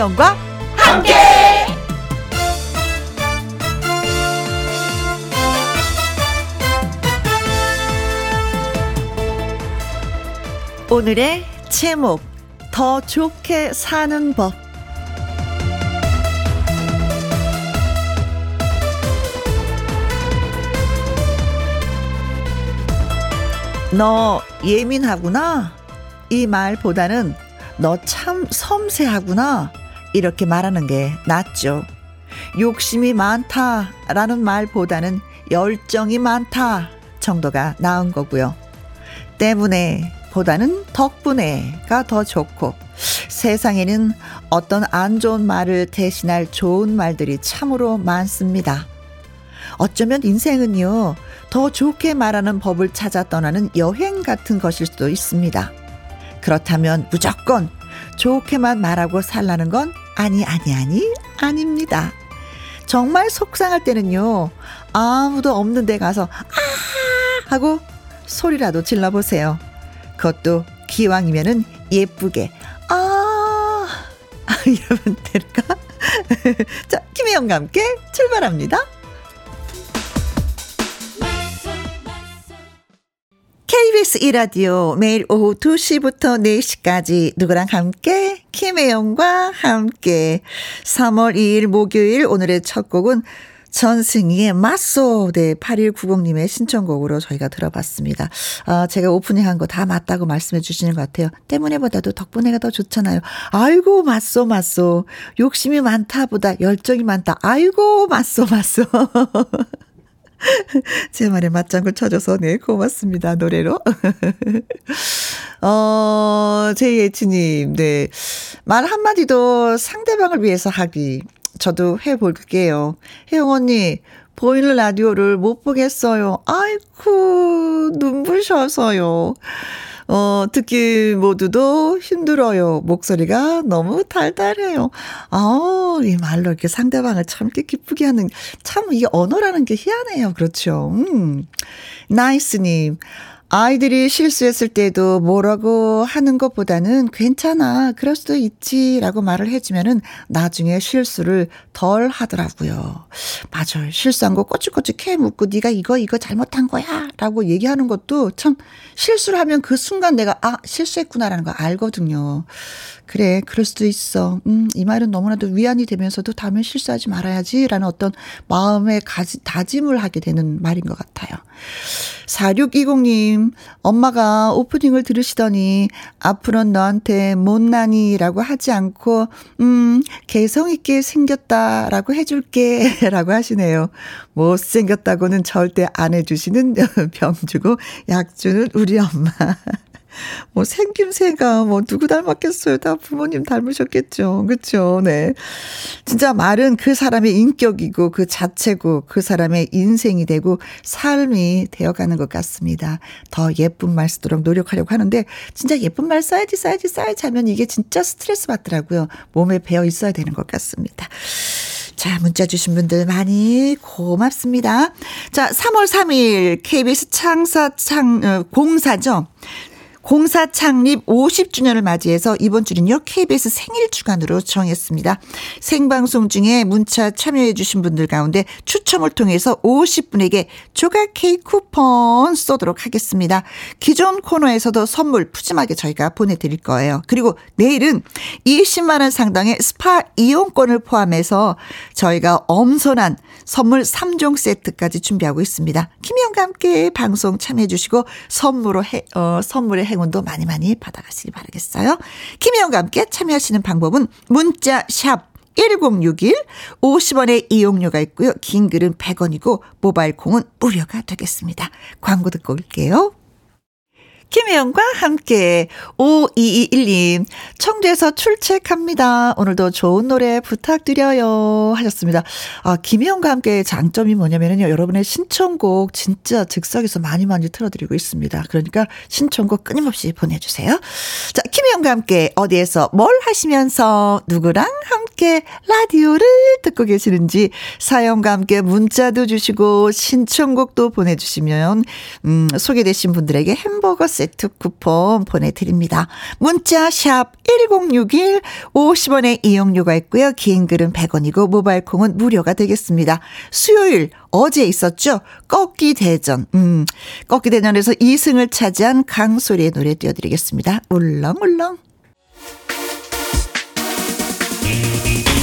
김혜영과 함께. 오늘의 제목 더 좋게 사는 법 너 예민하구나. 이 말보다는 너 참 섬세하구나. 이렇게 말하는 게 낫죠. 욕심이 많다라는 말보다는 열정이 많다 정도가 나은 거고요. 때문에 보다는 덕분에가 더 좋고 세상에는 어떤 안 좋은 말을 대신할 좋은 말들이 참으로 많습니다. 어쩌면 인생은요, 더 좋게 말하는 법을 찾아 떠나는 여행 같은 것일 수도 있습니다. 그렇다면 무조건 좋게만 말하고 살라는 건 아니, 아니, 아니, 아닙니다. 정말 속상할 때는요, 아무도 없는 데 가서, 아! 하고 소리라도 질러보세요. 그것도 기왕이면은 예쁘게, 아! 될까? 자, 김혜영과 함께 출발합니다. KBS 이라디오 매일 오후 2시부터 4시까지 누구랑 함께 김혜영과 함께 3월 2일 목요일 오늘의 첫 곡은 전승희의 맞소 네 8190님의 신청곡으로 저희가 들어봤습니다. 아, 제가 오프닝 한 거 다 맞다고 말씀해 주시는 것 같아요. 때문에보다도 덕분에가 더 좋잖아요. 아이고 맞소 맞소 욕심이 많다 보다 열정이 많다. 아이고 맞소 맞소 제 말에 맞장구 쳐줘서, 네, 고맙습니다. 노래로. 어, 제이에치님, 네. 말 한마디도 상대방을 위해서 하기. 저도 해볼게요. 혜영 언니, 보이는 라디오를 못 보겠어요. 아이쿠, 눈부셔서요. 어, 듣기 모두도 힘들어요. 목소리가 너무 달달해요. 아, 이 말로 이렇게 상대방을 참 기쁘게 하는, 참 이게 언어라는 게 희한해요. 그렇죠. 음. 나이스님. 아이들이 실수했을 때도 뭐라고 하는 것보다는 괜찮아. 그럴 수도 있지. 라고 말을 해주면은 나중에 실수를 덜 하더라고요. 맞아요. 실수한 거 꼬치꼬치 캐 묻고 네가 이거 이거 잘못한 거야. 라고 얘기하는 것도 참 실수를 하면 그 순간 내가 아, 실수했구나라는 거 알거든요. 그래, 그럴 수도 있어. 음, 이 말은 너무나도 위안이 되면서도 다음에 실수하지 말아야지 라는 어떤 마음의 가지, 다짐을 하게 되는 말인 것 같아요. 4620님, 엄마가 오프닝을 들으시더니 앞으로는 너한테 못난이라고 하지 않고, 음, 개성있게 생겼다 라고 해줄게 라고 하시네요. 못생겼다고는 절대 안 해주시는 병 주고 약 주는 우리 엄마. 뭐 생김새가 뭐 누구 닮았겠어요. 다 부모님 닮으셨겠죠. 그렇죠. 네. 진짜 말은 그 사람의 인격이고 그 자체고 그 사람의 인생이 되고 삶이 되어 가는 것 같습니다. 더 예쁜 말 쓰도록 노력하려고 하는데 진짜 예쁜 말 써야지 써야지 써야지 하면 이게 진짜 스트레스 받더라고요. 몸에 배어 있어야 되는 것 같습니다. 자, 문자 주신 분들 많이 고맙습니다. 자, 3월 3일 KBS 창사 창, 어, 공사죠. 공사 창립 50주년을 맞이해서 이번 주는요, KBS 생일 주간으로 정했습니다. 생방송 중에 문자 참여해주신 분들 가운데 추첨을 통해서 50분에게 조각 케이크 쿠폰 쏘도록 하겠습니다. 기존 코너에서도 선물 푸짐하게 저희가 보내드릴 거예요. 그리고 내일은 20만원 상당의 스파 이용권을 포함해서 저희가 엄선한 선물 3종 세트까지 준비하고 있습니다. 김희영과 함께 방송 참여해주시고 선물로 해, 어, 선물의 행운도 많이 많이 받아가시기 바라겠어요. 김혜영과 함께 참여하시는 방법은 문자 샵 1061, 50원의 이용료가 있고요. 긴 글은 100원이고 모바일 콩은 무료가 되겠습니다. 광고 듣고 올게요. 김혜영과 함께 5221님 청주에서 출첵합니다. 오늘도 좋은 노래 부탁드려요 하셨습니다. 아 김혜영과 함께 장점이 뭐냐면요. 여러분의 신청곡 진짜 즉석에서 많이 많이 틀어드리고 있습니다. 그러니까 신청곡 끊임없이 보내주세요. 자 김혜영과 함께 어디에서 뭘 하시면서 누구랑 함께 함께 라디오를 듣고 계시는지 사연과 함께 문자도 주시고 신청곡도 보내주시면 음, 소개되신 분들에게 햄버거 세트 쿠폰 보내드립니다. 문자 샵 1061, 50원의 이용료가 있고요. 긴 글은 100원이고 모바일 콩은 무료가 되겠습니다. 수요일 어제 있었죠? 꺾기 대전. 음, 꺾기 대전에서 2승을 차지한 강소리의 노래 띄워드리겠습니다. 울렁울렁.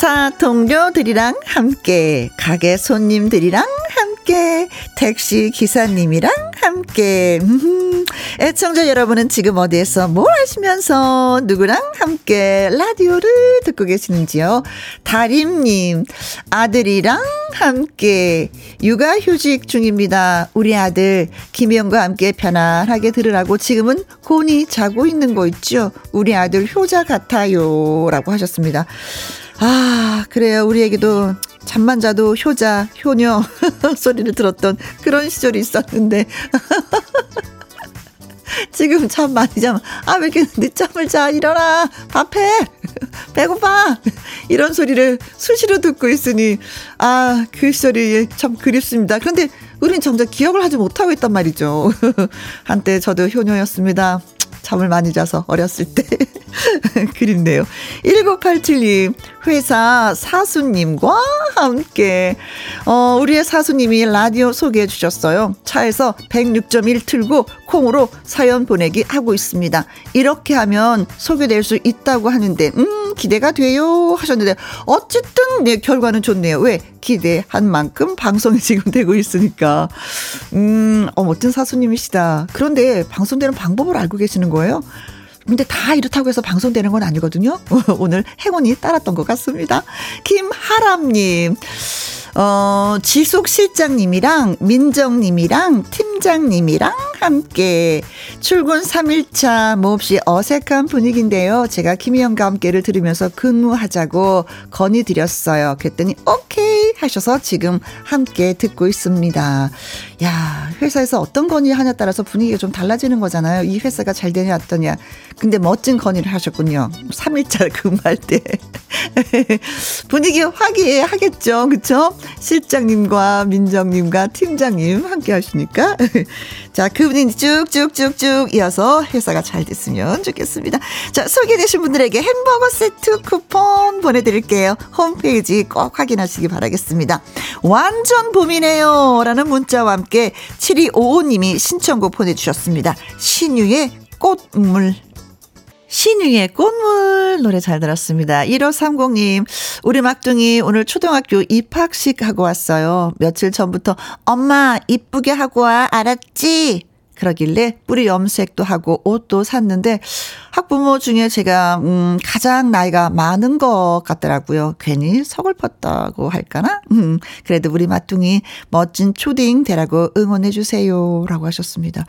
회사 동료들이랑 함께, 가게 손님들이랑 함께, 택시 기사님이랑 함께. 음, 애청자 여러분은 지금 어디에서 뭘 하시면서 누구랑 함께 라디오를 듣고 계시는지요? 다림님, 아들이랑 함께 육아 휴직 중입니다. 우리 아들 김희영과 함께 편안하게 들으라고 지금은 곤히 자고 있는 거 있죠? 우리 아들 효자 같아요. 라고 하셨습니다. 아, 그래요. 우리에게도 잠만 자도 효자, 효녀 소리를 들었던 그런 시절이 있었는데. 지금 잠 많이 자면, 아, 왜 이렇게 늦잠을 자? 일어나! 밥해! 배고파! 이런 소리를 수시로 듣고 있으니, 아, 그 시절이 참 그립습니다. 그런데 우린 정작 기억을 하지 못하고 있단 말이죠. 한때 저도 효녀였습니다. 잠을 많이 자서 어렸을 때. 그립네요. 1987님, 회사 사수님과 함께, 어, 우리의 사수님이 라디오 소개해 주셨어요. 차에서 106.1 틀고 콩으로 사연 보내기 하고 있습니다. 이렇게 하면 소개될 수 있다고 하는데, 음, 기대가 돼요. 하셨는데, 어쨌든, 네, 결과는 좋네요. 왜? 기대한 만큼 방송이 지금 되고 있으니까. 음, 어, 멋진 사수님이시다. 그런데 방송되는 방법을 알고 계시는 거예요? 근데 다 이렇다고 해서 방송되는 건 아니거든요. 오늘 행운이 따랐던 것 같습니다. 김하람님. 어, 지숙 실장님이랑 민정님이랑 팀장님이랑 함께 출근 3일차 몹시 어색한 분위기인데요. 제가 김희영과 함께를 들으면서 근무하자고 건의드렸어요. 그랬더니 오케이 하셔서 지금 함께 듣고 있습니다. 야, 회사에서 어떤 건의 하냐에 따라서 분위기가 좀 달라지는 거잖아요. 이 회사가 잘 되냐 어떠냐. 근데 멋진 건의를 하셨군요. 3일차 근무할 때. 분위기 화기애애하겠죠. 그쵸? 실장님과 민정님과 팀장님 함께 하시니까. 자, 그 분이 쭉쭉쭉쭉 이어서 회사가 잘 됐으면 좋겠습니다. 자, 소개되신 분들에게 햄버거 세트 쿠폰 보내드릴게요. 홈페이지 꼭 확인하시기 바라겠습니다. 완전 봄이네요. 라는 문자와 함께 7255님이 신청곡 보내주셨습니다. 신유의 꽃물. 신유의 꽃물 노래 잘 들었습니다. 1530님, 우리 막둥이 오늘 초등학교 입학식 하고 왔어요. 며칠 전부터 엄마 이쁘게 하고 와, 알았지? 그러길래 뿌리 염색도 하고 옷도 샀는데 학부모 중에 제가 음 가장 나이가 많은 것 같더라고요. 괜히 서글펐다고 할까나? 음 그래도 우리 마뚱이 멋진 초딩 되라고 응원해 주세요라고 하셨습니다.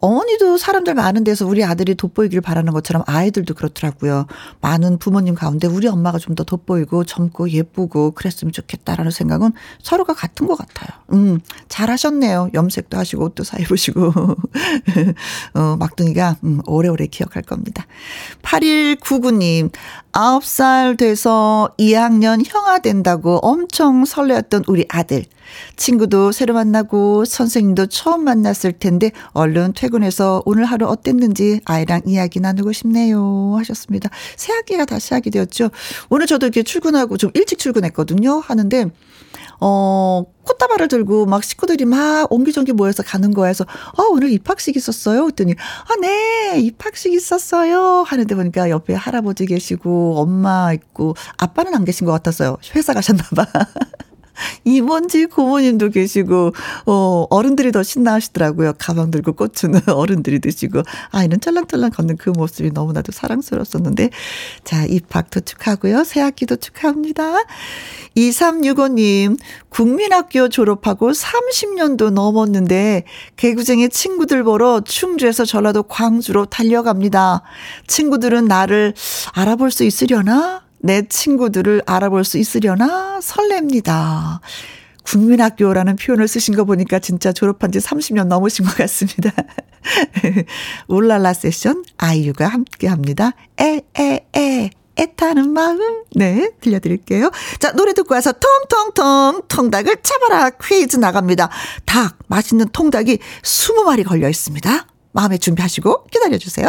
어머니도 사람들 많은 데서 우리 아들이 돋보이길 바라는 것처럼 아이들도 그렇더라고요. 많은 부모님 가운데 우리 엄마가 좀 더 돋보이고 젊고 예쁘고 그랬으면 좋겠다라는 생각은 서로가 같은 것 같아요. 음 잘하셨네요. 염색도 하시고 옷도 사 입으시고 어, 막둥이가 음, 오래오래 기억할 겁니다. 8199님, 9살 돼서 2학년 형아 된다고 엄청 설레었던 우리 아들. 친구도 새로 만나고 선생님도 처음 만났을 텐데 얼른 퇴근해서 오늘 하루 어땠는지 아이랑 이야기 나누고 싶네요 하셨습니다. 새 학기가 다시 하게 되었죠. 오늘 저도 이렇게 출근하고 좀 일찍 출근했거든요. 하는데 어, 꽃다발을 들고 막 식구들이 막 옹기종기 모여서 가는 거야. 해서, 어, 오늘 입학식 있었어요? 그랬더니, 아, 네, 입학식 있었어요. 하는데 보니까 옆에 할아버지 계시고, 엄마 있고, 아빠는 안 계신 것 같았어요. 회사 가셨나봐. 이먼지 고모님도 계시고, 어, 어른들이 더 신나 하시더라고요. 가방 들고 꽂주는 어른들이 드시고, 아이는 쩔랑쩔랑 걷는 그 모습이 너무나도 사랑스러웠었는데, 자, 입학도 축하고요. 새학기도 축하합니다. 2365님, 국민학교 졸업하고 30년도 넘었는데, 개구쟁이 친구들 보러 충주에서 전라도 광주로 달려갑니다. 친구들은 나를 알아볼 수 있으려나? 내 친구들을 알아볼 수 있으려나? 설렙니다. 국민학교라는 표현을 쓰신 거 보니까 진짜 졸업한 지 30년 넘으신 것 같습니다. 울랄라 세션 아이유가 함께 합니다. 에, 에, 에. 애타는 마음. 네, 들려드릴게요. 자, 노래 듣고 와서 통통통 통닭을 잡아라 퀴즈 나갑니다. 닭, 맛있는 통닭이 20마리 걸려 있습니다. 마음에 준비하시고 기다려주세요.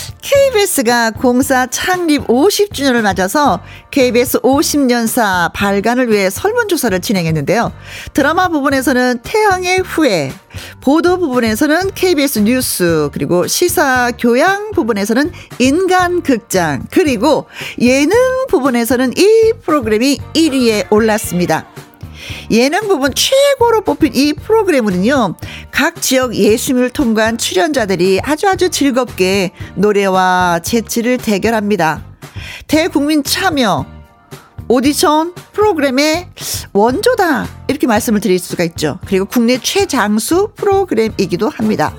KBS가 공사 창립 50주년을 맞아서 KBS 50년사 발간을 위해 설문조사를 진행했는데요. 드라마 부분에서는 태양의 후예, 보도 부분에서는 KBS 뉴스, 그리고 시사 교양 부분에서는 인간 극장, 그리고 예능 부분에서는 이 프로그램이 1위에 올랐습니다. 예능 부분 최고로 뽑힌 이 프로그램은요, 각 지역 예술을 통과한 출연자들이 아주 아주 즐겁게 노래와 재치를 대결합니다. 대국민 참여, 오디션 프로그램의 원조다. 이렇게 말씀을 드릴 수가 있죠. 그리고 국내 최장수 프로그램이기도 합니다.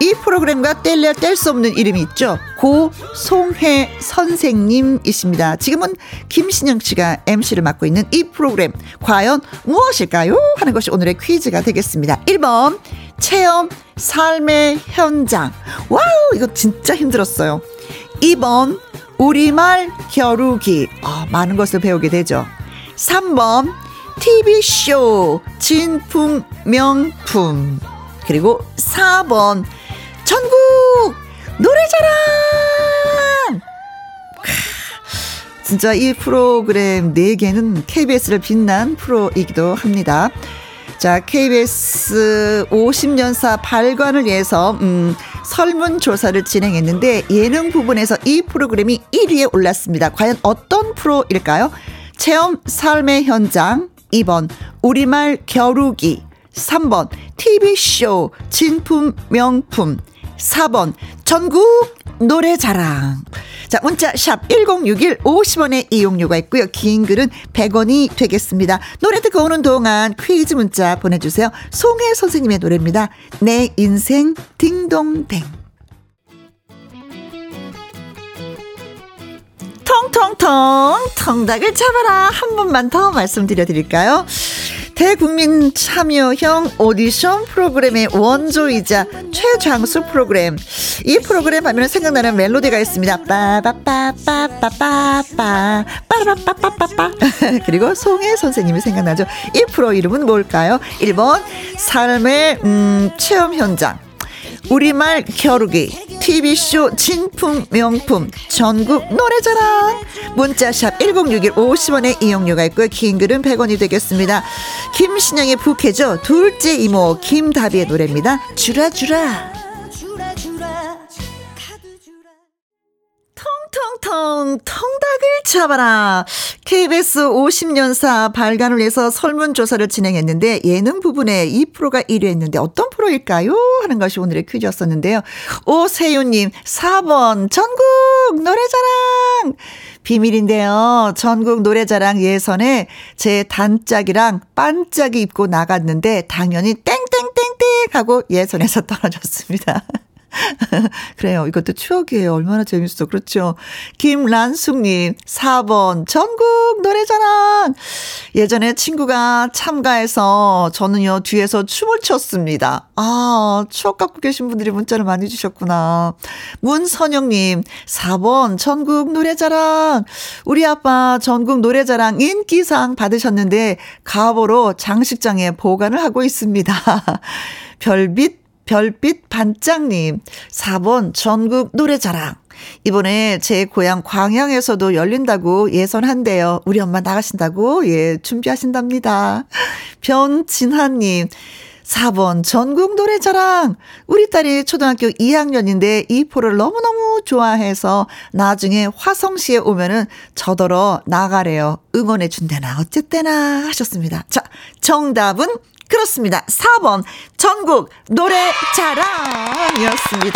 이 프로그램과 뗄래야 뗄 수 없는 이름이 있죠. 고송혜 선생님이십니다. 지금은 김신영 씨가 MC를 맡고 있는 이 프로그램 과연 무엇일까요? 하는 것이 오늘의 퀴즈가 되겠습니다. 1번 체험 삶의 현장. 와우 이거 진짜 힘들었어요. 2번 우리말 겨루기. 아, 많은 것을 배우게 되죠. 3번 TV쇼 진품 명품. 그리고 4번 전국 노래자랑 진짜 이 프로그램 4개는 KBS를 빛난 프로이기도 합니다. 자, KBS 50년사 발관을 위해서 음, 설문조사를 진행했는데 예능 부분에서 이 프로그램이 1위에 올랐습니다. 과연 어떤 프로일까요? 체험 삶의 현장 2번 우리말 겨루기 3번. TV쇼 진품 명품. 4번. 전국 노래자랑. 자 문자 샵 1061 50원의 이용료가 있고요. 긴 글은 100원이 되겠습니다. 노래 듣고 오는 동안 퀴즈 문자 보내주세요. 송혜 선생님의 노래입니다. 내 인생 딩동댕. 통통통 통닭을 잡아라. 한 번만 더 말씀드려 드릴까요 대국민 참여형 오디션 프로그램의 원조이자 최장수 프로그램. 이 프로그램 하면 생각나는 멜로디가 있습니다. 빠바빠빠빠빠빠 빠라빠빠빠빠 그리고 송혜 선생님이 생각나죠. 이 프로 이름은 뭘까요? 1번 삶의 음, 체험 현장. 우리말 겨루기 TV쇼 진품 명품 전국 노래자랑. 문자샵 1061 50원의 이용료가 있고요. 긴 글은 100원이 되겠습니다. 김신영의 부캐죠? 둘째 이모 김다비의 노래입니다. 주라주라. 통 통통 통닭을 잡아라. KBS 50년사 발간을 해서 설문조사를 진행했는데 예능 부분에 이 프로가 1위 했는데 어떤 프로일까요? 하는 것이 오늘의 퀴즈였었는데요. 오세윤님 4번 전국 노래자랑 비밀인데요. 전국 노래자랑 예선에 제 단짝이랑 반짝이 입고 나갔는데 당연히 땡땡땡땡 하고 예선에서 떨어졌습니다. 그래요. 이것도 추억이에요. 얼마나 재밌어. 그렇죠. 김란숙님, 4번, 전국 노래자랑. 예전에 친구가 참가해서 저는요, 뒤에서 춤을 췄습니다. 아, 추억 갖고 계신 분들이 문자를 많이 주셨구나. 문선영님, 4번, 전국 노래자랑. 우리 아빠 전국 노래자랑 인기상 받으셨는데, 가보로 장식장에 보관을 하고 있습니다. 별빛 별빛 반짝님, 4번 전국 노래자랑. 이번에 제 고향 광양에서도 열린다고 예선한대요. 우리 엄마 나가신다고, 예, 준비하신답니다. 변진하님, 4번 전국 노래자랑. 우리 딸이 초등학교 2학년인데 이 포를 너무너무 좋아해서 나중에 화성시에 오면은 저더러 나가래요. 응원해 준대나 어쨌대나 하셨습니다. 자, 정답은 그렇습니다. 4번 전국 노래 자랑이었습니다.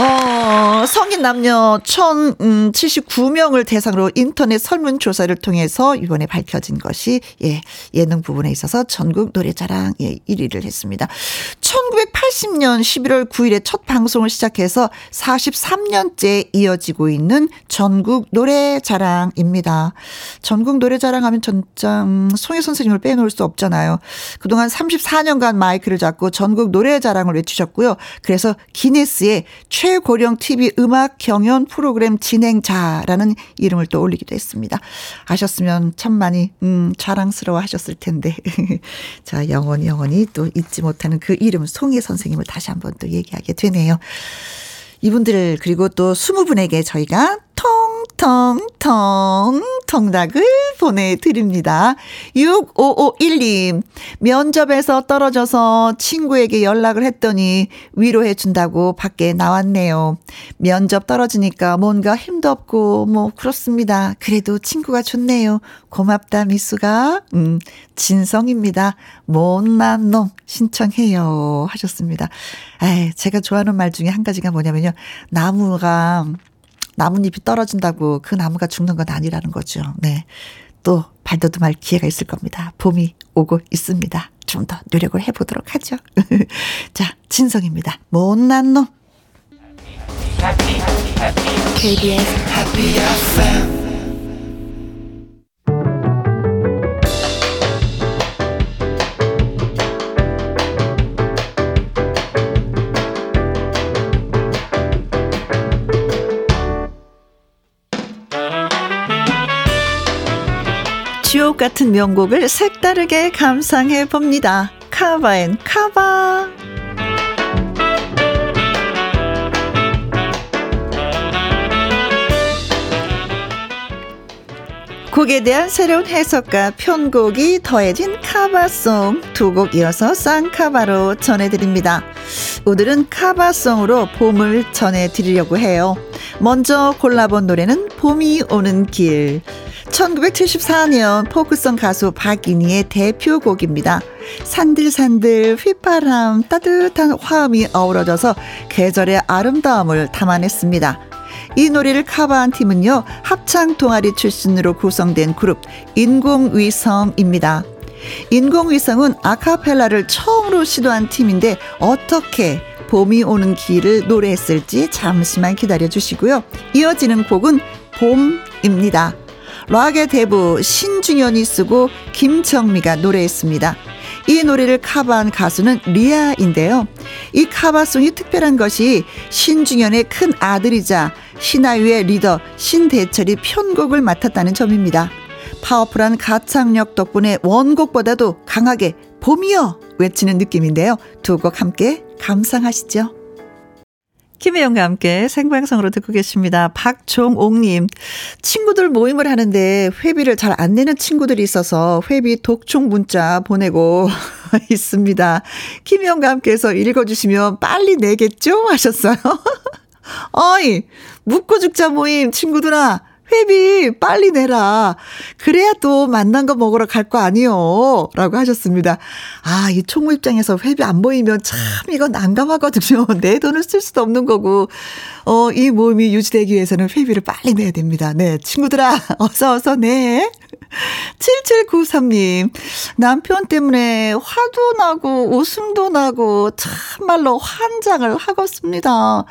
어, 성인 남녀 1079명을 대상으로 인터넷 설문조사를 통해서 이번에 밝혀진 것이, 예, 예능 부분에 있어서 전국 노래자랑, 예, 1위를 했습니다. 1980년 11월 9일에 첫 방송을 시작해서 43년째 이어지고 있는 전국 노래자랑입니다. 전국 노래자랑 하면 전장, 음, 송혜 선생님을 빼놓을 수 없잖아요. 그동안 34년간 마이크를 잡고 전국 노래자랑을 외치셨고요. 그래서 기네스의 최 최고령 TV 음악 경연 프로그램 진행자라는 이름을 또 올리기도 했습니다. 아셨으면 참 많이 음 자랑스러워 하셨을 텐데. 자, 영원히 영원히 또 잊지 못하는 그 이름 송혜 선생님을 다시 한번 또 얘기하게 되네요. 이분들 그리고 또 20분에게 저희가 통통통 통닭을 보내드립니다. 6551님, 면접에서 떨어져서 친구에게 연락을 했더니 위로해 준다고 밖에 나왔네요. 면접 떨어지니까 뭔가 힘도 없고, 뭐, 그렇습니다. 그래도 친구가 좋네요. 고맙다, 미수가. 음, 진성입니다. 못난 놈 신청해요. 하셨습니다. 에 제가 좋아하는 말 중에 한 가지가 뭐냐면요. 나무가 나뭇잎이 떨어진다고 그 나무가 죽는 건 아니라는 거죠. 네. 또 발돋움할 기회가 있을 겁니다. 봄이 오고 있습니다. 좀 더 노력을 해보도록 하죠. 자, 진성입니다. 못난 놈. KBS 같은 명곡을 색다르게 감상해 봅니다. 카바앤 카바. 곡에 대한 새로운 해석과 편곡이 더해진 카바송 두 곡 이어서 쌍카바로 전해드립니다. 오늘은 카바송으로 봄을 전해드리려고 해요. 먼저 골라본 노래는 봄이 오는 길. 1974년 포크송 가수 박인희의 대표곡입니다. 산들산들 휘파람 따뜻한 화음이 어우러져서 계절의 아름다움을 담아냈습니다. 이 노래를 커버한 팀은요, 합창 동아리 출신으로 구성된 그룹 인공위성입니다. 인공위성은 아카펠라를 처음으로 시도한 팀인데 어떻게 봄이 오는 길을 노래했을지 잠시만 기다려 주시고요. 이어지는 곡은 봄입니다. 락의 대부 신중현이 쓰고 김정미가 노래했습니다. 이 노래를 cover한 가수는 리아인데요. 이 cover song이 특별한 것이 신중현의 큰 아들이자 시나위의 리더 신대철이 편곡을 맡았다는 점입니다. powerful한 가창력 덕분에 원곡보다도 강하게 봄이여 외치는 느낌인데요. 두 곡 함께 감상하시죠. 김혜영과 함께 생방송으로 듣고 계십니다. 박종옥님, 친구들 모임을 하는데 회비를 잘 안 내는 친구들이 있어서 회비 독촉 문자 보내고 있습니다. 김혜영과 함께해서 읽어주시면 빨리 내겠죠? 하셨어요. 어이, 묻고 죽자 모임 친구들아, 회비 빨리 내라. 그래야 또 만난 거 먹으러 갈 거 아니요. 라고 하셨습니다. 아, 이 총무 입장에서 회비 안 보이면 참 이건 난감하거든요. 내 돈을 쓸 수도 없는 거고. 어, 이 모임이 유지되기 위해서는 회비를 빨리 내야 됩니다. 네. 친구들아, 어서 어서 내. 7793님, 남편 때문에 화도 나고 웃음도 나고 참말로 환장을 하겠습니다.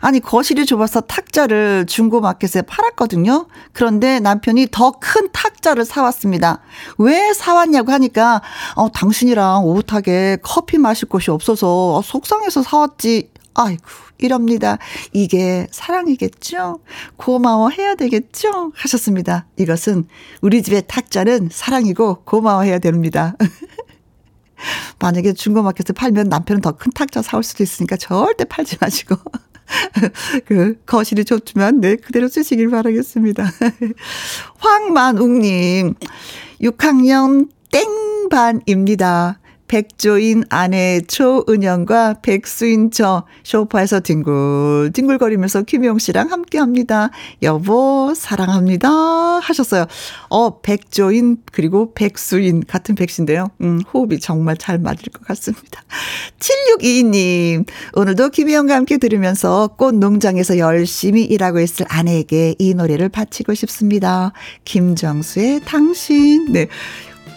아니, 거실이 좁아서 탁자를 중고마켓에 팔았거든요. 그런데 남편이 더 큰 탁자를 사왔습니다. 왜 사왔냐고 하니까, 어, 당신이랑 오붓하게 커피 마실 곳이 없어서 속상해서 사왔지. 아이고, 이럽니다. 이게 사랑이겠죠? 고마워해야 되겠죠? 하셨습니다. 이것은 우리 집의 탁자는 사랑이고 고마워해야 됩니다. 만약에 중고마켓에 팔면 남편은 더 큰 탁자 사올 수도 있으니까 절대 팔지 마시고. 그, 거실이 좁지만, 네, 그대로 쓰시길 바라겠습니다. 황만웅님, 6학년 땡반입니다. 백조인 아내 조은영과 백수인 저 쇼파에서 뒹굴 뒹굴거리면서 김용 씨랑 함께 합니다. 여보 사랑합니다 하셨어요. 어 백조인 그리고 백수인 같은 백신데요. 음 호흡이 정말 잘 맞을 것 같습니다. 7622님 오늘도 김혜영과 함께 들으면서 꽃 농장에서 열심히 일하고 있을 아내에게 이 노래를 바치고 싶습니다. 김정수의 당신 네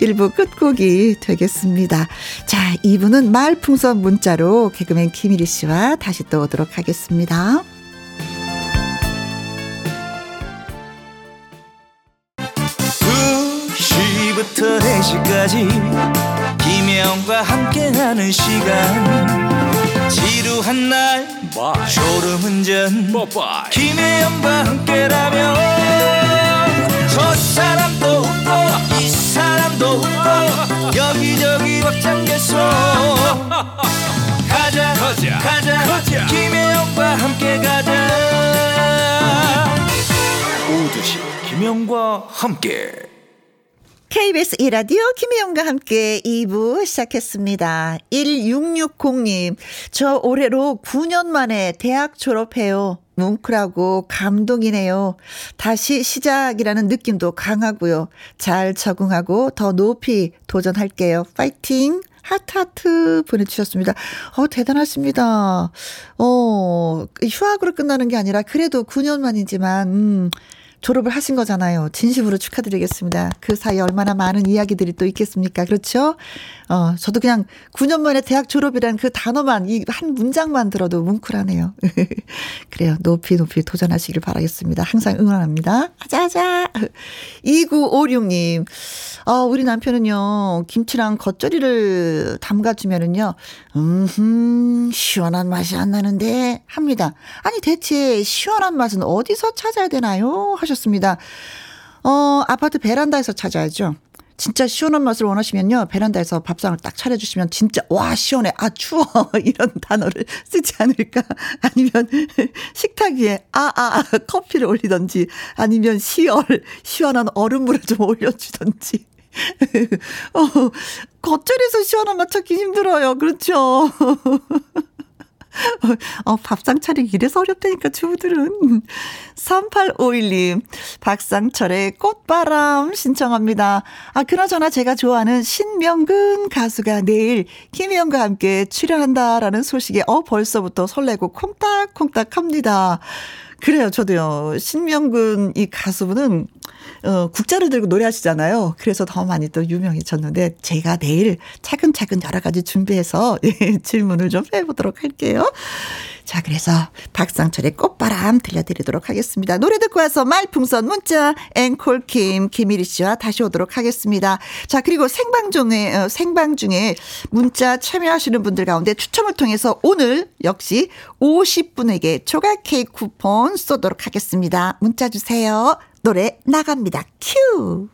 1부 끝곡이 되겠습니다. 자, 2부는 말풍선 문자로 개그맨 김일희 씨와 다시 또 오도록 하겠습니다. 2시부터 4시까지 김혜영과 함께하는 시간 지루한 날 졸음운전 김혜영과 함께라면 저 사람도 웃고 이 사람도 웃고 여기저기 벅장개소 가자 가자 가자, 가자. 김혜영과 함께 가자 오두시 김혜영과 함께 KBS 이라디오 김혜영과 함께 2부 시작했습니다. 1660님, 저 올해로 9년 만에 대학 졸업해요. 뭉클하고 감동이네요. 다시 시작이라는 느낌도 강하고요. 잘 적응하고 더 높이 도전할게요. 파이팅! 하트 하트 보내주셨습니다. 어, 대단하십니다. 어, 휴학으로 끝나는 게 아니라 그래도 9년 만이지만, 음, 졸업을 하신 거잖아요. 진심으로 축하드리겠습니다. 그 사이에 얼마나 많은 이야기들이 또 있겠습니까? 그렇죠? 어, 저도 그냥 9년 만에 대학 졸업이란 그 단어만, 이 한 문장만 들어도 뭉클하네요. 그래요. 높이 높이 도전하시길 바라겠습니다. 항상 응원합니다. 하자하자. 2956님. 아, 우리 남편은요, 김치랑 겉절이를 담가주면은요, 음, 시원한 맛이 안 나는데, 합니다. 아니, 대체 시원한 맛은 어디서 찾아야 되나요? 하셨습니다. 어, 아파트 베란다에서 찾아야죠. 진짜 시원한 맛을 원하시면요. 베란다에서 밥상을 딱 차려주시면 진짜 와 시원해. 아 추워. 이런 단어를 쓰지 않을까. 아니면 식탁 위에 아아 아, 아, 커피를 올리던지 아니면 시얼 시원한 얼음물을 좀 올려주던지. 어, 겉절이에서 시원한 맛 찾기 힘들어요. 그렇죠. 어, 밥상 차리기 이래서 어렵다니까, 주부들은. 3851님, 박상철의 꽃바람 신청합니다. 아, 그나저나 제가 좋아하는 신명근 가수가 내일 김혜영과 함께 출연한다라는 소식에, 어, 벌써부터 설레고 콩닥콩닥 합니다. 그래요, 저도요. 신명근 이 가수분은 어, 국자를 들고 노래하시잖아요. 그래서 더 많이 또 유명해졌는데 제가 내일 차근차근 여러 가지 준비해서 예, 질문을 좀 해보도록 할게요. 자, 그래서 박상철의 꽃바람 들려드리도록 하겠습니다. 노래 듣고 와서 말풍선 문자 앵콜킴 김일희 씨와 다시 오도록 하겠습니다. 자, 그리고 생방 중에 어, 생방 중에 문자 참여하시는 분들 가운데 추첨을 통해서 오늘 역시 50분에게 조각 케이크 쿠폰 쏘도록 하겠습니다. 문자 주세요. 노래 나갑니다. 큐!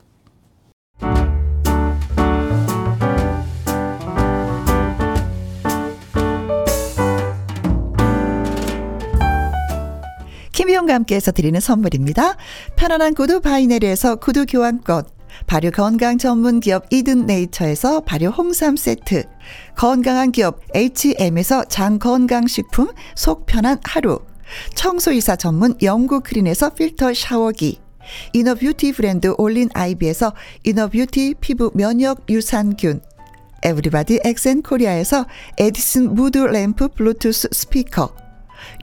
김혜영과 함께해서 드리는 선물입니다. 편안한 구두 바이네르에서 구두 교환권, 발효 건강 전문 기업 이든 네이처에서 발효 홍삼 세트, 건강한 기업 H&M에서 장 건강식품 속 편한 하루, 청소이사 전문 영구 크린에서 필터 샤워기, 이너뷰티 브랜드 올린 아이비에서 이너뷰티 피부 면역 유산균 에브리바디 엑센 코리아에서 에디슨 무드 램프 블루투스 스피커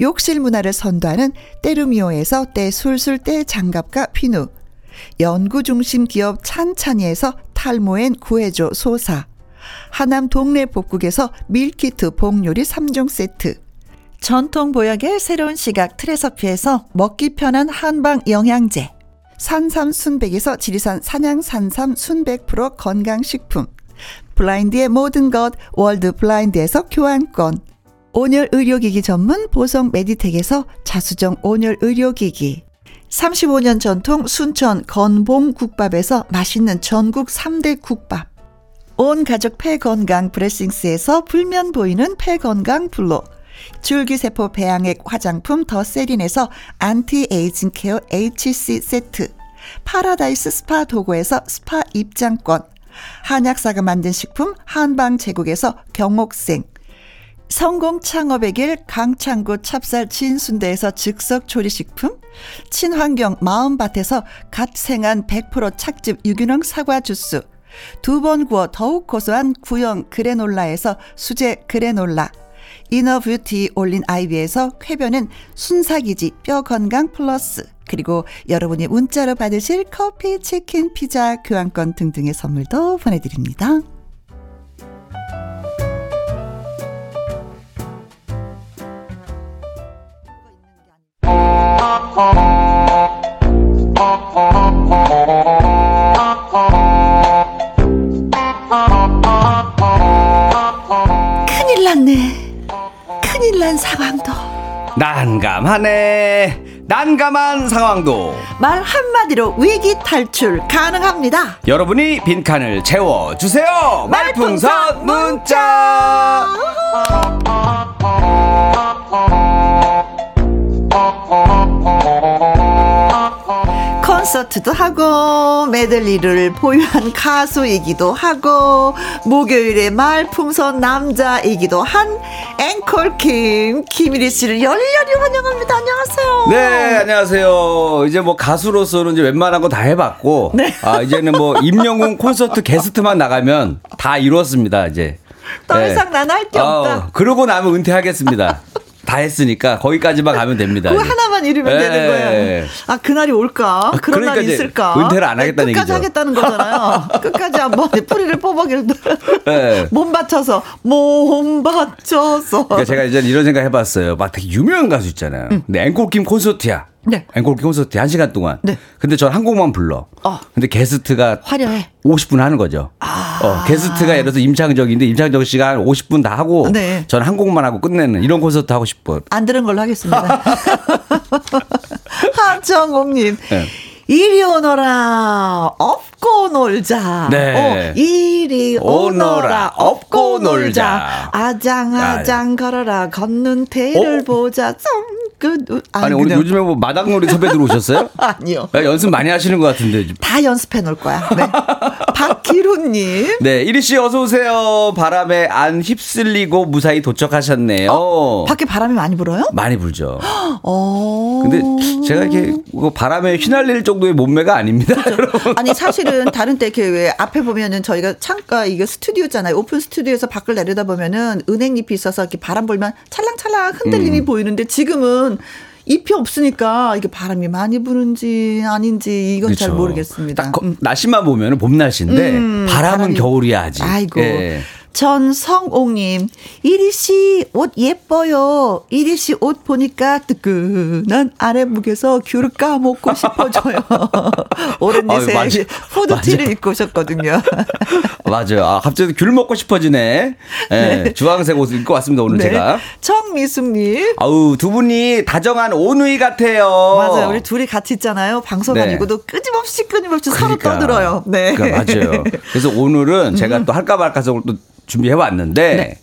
욕실 문화를 선도하는 때르미오에서 때술술 때장갑과 비누 연구 중심 기업 찬찬이에서 탈모엔 구해줘 소사 하남 동네 복국에서 밀키트 복요리 3종 세트 전통 보약의 새로운 시각 트레서피에서 먹기 편한 한방 영양제 산삼 순백에서 지리산 산양 산삼 순백 프로 건강식품. 블라인드의 모든 것 월드 블라인드에서 교환권. 온열 의료기기 전문 보성 메디텍에서 자수정 온열 의료기기. 35년 전통 순천 건봉 국밥에서 맛있는 전국 3대 국밥. 온 가족 폐 건강 브레싱스에서 불면 보이는 폐 건강 블로 줄기세포 배양액 화장품 더 세린에서 안티에이징 케어 HC 세트 파라다이스 스파 도고에서 스파 입장권 한약사가 만든 식품 한방 제국에서 경옥생 성공 창업의 길 강창구 찹쌀 진순대에서 즉석 조리식품 친환경 마음밭에서 갓 생한 100% 착즙 유기농 사과 주스 두 번 구워 더욱 고소한 구형 그래놀라에서 수제 그래놀라 이너뷰티 올린 아이비에서 쾌변은 순삭이지 뼈 건강 플러스 그리고 여러분이 문자로 받으실 커피, 치킨, 피자, 교환권 등등의 선물도 보내드립니다. 큰일 났네. 큰일 난 상황도. 난감하네. 난감한 상황도 말 한마디로 위기 탈출 가능합니다. 여러분이 빈칸을 채워주세요. 말풍선 문자. 콘서트도 하고 메들리를 보유한 가수이기도 하고 목요일에 말풍선 남자이기도 한 앵콜킴 김일희 씨를 열렬히 환영합니다. 안녕하세요. 네, 안녕하세요. 이제 뭐 가수로서는 이제 웬만한 거 다 해봤고, 네. 아 이제는 뭐 임영웅 콘서트 게스트만 나가면 다 이루었습니다. 이제. 더 네. 이상 난할게 없다. 어, 그러고 나면 은퇴하겠습니다. 다 했으니까 거기까지만 가면 됩니다. 그 하나만 이루면 네. 되는 거예요. 아 그날이 올까? 아, 그런 그러니까 날이 있을까? 은퇴를 안 하겠다는 끝까지 얘기죠. 하겠다는 거잖아요. 끝까지 한번 뿌리를 뽑아기를 네. 몸 바쳐서 몸 바쳐서. 그러니까 제가 이제 이런 생각 해봤어요. 막 되게 유명한 가수 있잖아요. 응. 근데 앵콜킴 콘서트야. 네. 앵콜 콘서트 1시간 동안. 네. 근데 전 한 곡만 불러. 어. 근데 게스트가 화려해. 50분 하는 거죠. 아. 어, 게스트가 예를 들어서 임창정인데 임창정 씨가 한 50분 다 하고 네. 저는 한 곡만 하고 끝내는 이런 콘서트 하고 싶어. 안 들은 걸로 하겠습니다. 하정옥 님. 네. 이리 오너라 업고 놀자. 네. 어, 이리 오너라 업고 놀자. 아장아장 걸어라 걷는 태를 어? 보자. 그, 아, 아니, 오늘 요즘에 뭐 마당놀이 섭외 들어오셨어요? 아니요. 네, 연습 많이 하시는 것 같은데. 다 연습해 놓을 거야. 네. 박기루님. 네, 이리 씨 어서 오세요. 바람에 안 휩쓸리고 무사히 도착하셨네요. 어, 밖에 바람이 많이 불어요? 많이 불죠. 어. 근데 제가 이렇게 뭐 바람에 휘날릴 정도의 몸매가 아닙니다. 아니, 사실은 다른 때 이렇게 왜 앞에 보면은 저희가 창가, 이게 스튜디오잖아요. 오픈 스튜디오에서 밖을 내려다 보면은 은행잎이 있어서 이렇게 바람 불면 찰랑찰랑 흔들림이 음. 보이는데 지금은 저는 잎이 없으니까 이게 바람이 많이 부는지 아닌지 이건 그렇죠. 잘 모르겠습니다. 딱 음. 날씨만 보면 봄 날씨인데 음, 바람은 바람이... 겨울이야 아직. 아이고. 예. 전성옥님, 이리씨 옷 예뻐요. 이리씨 옷 보니까 뜨끈한 아래목에서 귤을 까먹고 싶어져요. 오렌지색 후드티를 입고 오셨거든요. 맞아요. 아, 갑자기 귤 먹고 싶어지네. 네. 네. 주황색 옷을 입고 왔습니다, 오늘 네. 제가. 청미숙님. 아우, 두 분이 다정한 오누이 같아요. 맞아요. 우리 둘이 같이 있잖아요. 방송 네. 아니고도 끊임없이 끊임없이 그러니까. 서로 떠들어요. 네. 그러니까 맞아요. 그래서 오늘은 제가 음. 또 할까 말까 해서 또 준비해 왔는데 네.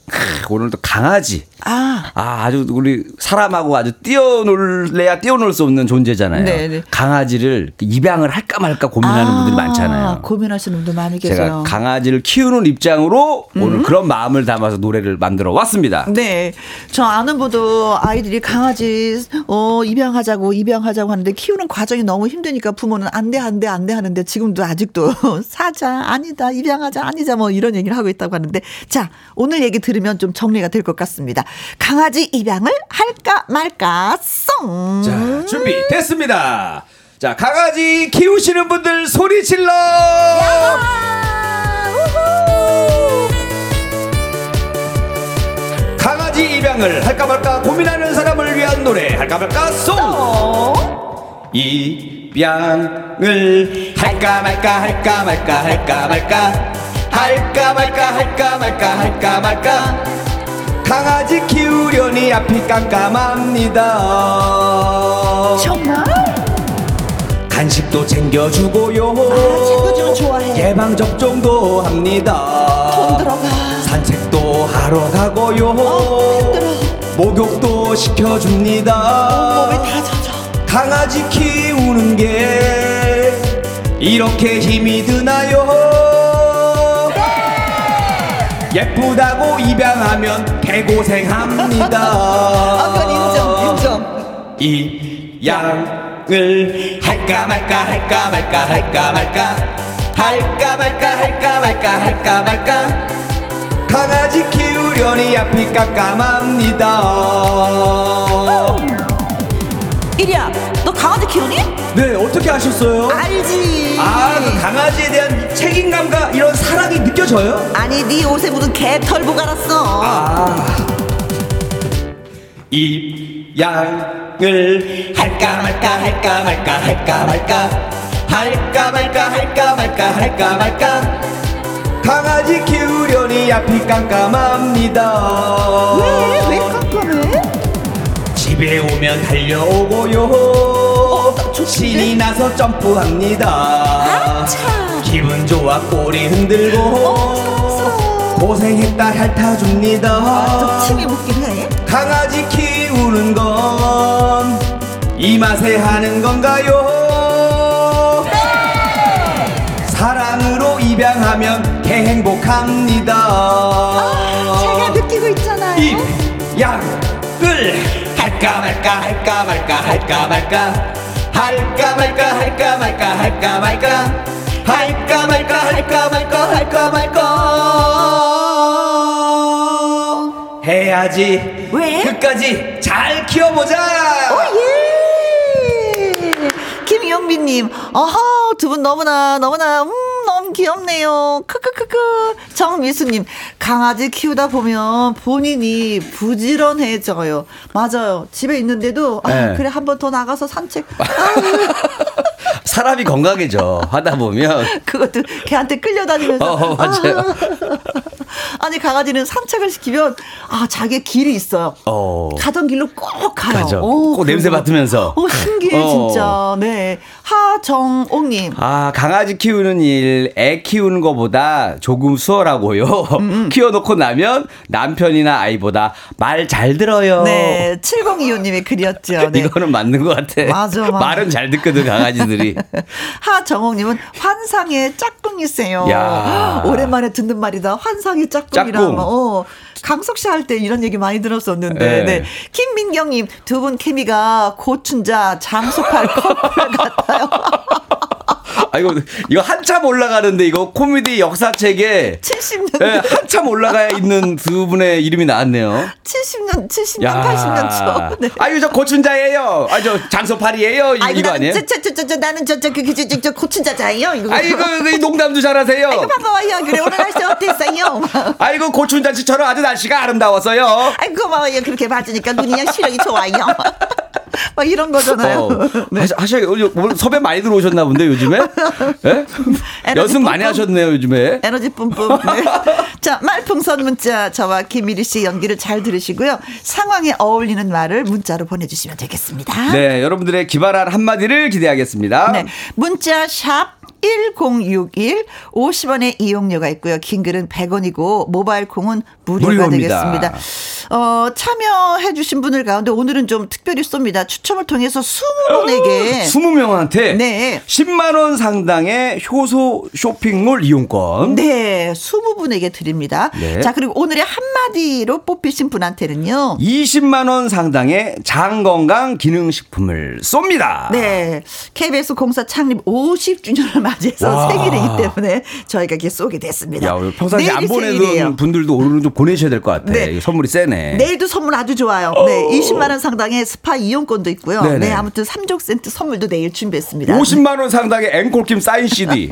오늘도 강아지. 아. 아, 아 주 우리 사람하고 아주 뛰어놀래야 뛰어놀 수 없는 존재잖아요. 네, 네. 강아지를 입양을 할까 말까 고민하는 아, 분들이 많잖아요. 고민하시는 분들 많이 계세요. 제가 강아지를 키우는 입장으로 음. 오늘 그런 마음을 담아서 노래를 만들어 왔습니다. 네. 저 아는 분도 아이들이 강아지 어 입양하자고 입양하자고 하는데 키우는 과정이 너무 힘드니까 부모는 안 돼, 안 돼, 안돼 하는데 지금도 아직도 사자, 아니다, 입양하자, 아니다, 뭐 이런 얘기를 하고 있다고 하는데 자, 오늘 얘기 들으면 좀 정리가 될 것 같습니다. 강아지 입양을 할까 말까, 썽! 자, 준비 됐습니다. 자, 강아지 키우시는 분들 소리 질러! 강아지 입양을 할까 말까 고민하는 사람을 위한 노래 할까 말까 송! 입양을 할까 말까 할까 말까 할까 말까 할까 말까 할까 말까 할까 말까 강아지 키우려니 앞이 깜깜합니다 정말? 간식도 챙겨주고요. 아, 챙겨주면 좋아해. 예방 접종도 합니다. 돈 들어가. 산책도 하러 가고요. 어, 목욕도 시켜줍니다. 몸이 다 젖어. 강아지 키우는 게 이렇게 힘이 드나요? 네. 예쁘다고 입양하면 개고생합니다. 아, 그건 인정, 인정. 입양 을 할까 말까 할까 말까 할까 말까 할까 말까 할까 말까 할까 말까 강아지 키우려니 앞이 깜깜합니다 이리야 너 강아지 키우니? 네 어떻게 아셨어요? 알지 아 그 강아지에 대한 책임감과 이런 사랑이 느껴져요? 아니 네 옷에 묻은 개털 보 갈았어 아 입양 을 할까 말까 할까 말까 할까 말까 할까 말까 할까 말까 할까 말까 강아지 키우려니 앞이 깜깜합니다 왜? 왜 깜깜해? 집에 오면 달려오고요 어, 신이 나서 점프합니다. 기분 좋아 꼬리 흔들고 어, 고생했다 핥아줍니다 아, 좀 침이 묻긴 해 강아지 키우는 건 이 맛에 하는 건가요? 사랑으로 입양하면 개 행복합니다. 아, 제가 느끼고 있잖아요. 입양을 할까 말까 할까 말까 할까 말까 할까 말까 할까 말까 할까 말까 할까 말까 할까 말까 할까 말까 해야지. 왜? 끝까지 잘 키워보자. 오예. 김용빈님, 어허 두 분 너무나 너무나 음 너무 귀엽네요. 크크크크. 정미수님, 강아지 키우다 보면 본인이 부지런해져요. 맞아요. 집에 있는데도 아, 네. 그래 한 번 더 나가서 산책. 사람이 건강해져 하다 보면 그것도 걔한테 끌려다니면서 어, 맞아요. 아. 아니 강아지는 산책을 시키면 아 자기의 길이 있어요. 어. 가던 길로 꼭 가요. 가죠. 오, 어, 꼭 냄새 맡으면서. 어 신기해 어. 진짜. 네 하정옥님. 아 강아지 키우는 일, 애 키우는 것보다 조금 수월하고요. 음, 음. 키워놓고 나면 남편이나 아이보다 말 잘 들어요. 네 7025님의 글이었죠. 네. 이거는 맞는 것 같아. 맞아, 맞아. 말은 잘 듣거든 강아지들이. 하정옥님은 환상의 짝꿍이세요. 야. 오랜만에 듣는 말이다. 환상의 짝꿍 이라. 짝꿍. 어. 강석 씨 할 때 이런 얘기 많이 들었었는데. 네. 네. 김민경님 두 분 케미가 고춘자 장소팔 커플 같아요. 아이고 이거 한참 올라가는데 이거 코미디 역사책에 70년 네, 한참 올라가 있는 두 분의 이름이 나왔네요. 70년 70년 야. 80년 초. 네. 아유 저 고춘자예요. 아 저 장소팔이에요. 아이고, 이거 아니에요? 저, 저, 저, 저, 나는 저 저 그, 그, 저, 저, 고춘자자예요. 이거. 아이고 그 농담도 잘하세요. 아이고 반가워요. 그래 오늘 날씨 어땠어요? 아이고 고춘자 씨처럼 아주 날씨가 아름다웠어요. 아이고 고마워요. 그렇게 봐주니까 눈이 시력이 좋아요. 막 이런 거잖아요. 어. 네. 하셔 섭외 많이 들어오셨나 본데 요즘에? 네? 연습. 많이 하셨네요 요즘에. 에너지 뿜뿜. 네. 자 말풍선 문자 저와 김미리 씨 연기를 잘 들으시고요. 상황에 어울리는 말을 문자로 보내주시면 되겠습니다. 네 여러분들의 기발한 한마디를 기대하겠습니다. 네 문자 샵 1061 50원의 이용료가 있고요. 긴 글은 100원이고 모바일 콩은 무료가 무료입니다. 되겠습니다. 어, 참여해 주신 분들 가운데 오늘은 좀 특별히 쏩니다. 추첨을 통해서 20분에게. 20명한테 네. 10만 원 상당의 효소 쇼핑몰 이용권. 네, 20분에게 드립니다. 네. 자, 그리고 오늘의 한마디로 뽑히신 분한테는요. 20만 원 상당의 장건강 기능식품을 쏩니다. 네. KBS 공사 창립 50주년을 맞이해서 와. 생일이기 때문에 저희가 이렇게 쏘게 됐습니다. 야, 평상시에 안 보내던 생일이에요. 분들도 오늘은 좀 보내셔야 될 것 같아. 네. 선물이 세네. 내일도 선물 아주 좋아요. 네, 20만 원 상당의 스파 이용권도 있고요. 네네. 네, 아무튼 3종 세트 선물도 내일 준비했습니다. 50만 원 상당의 앵콜킴 사인 CD.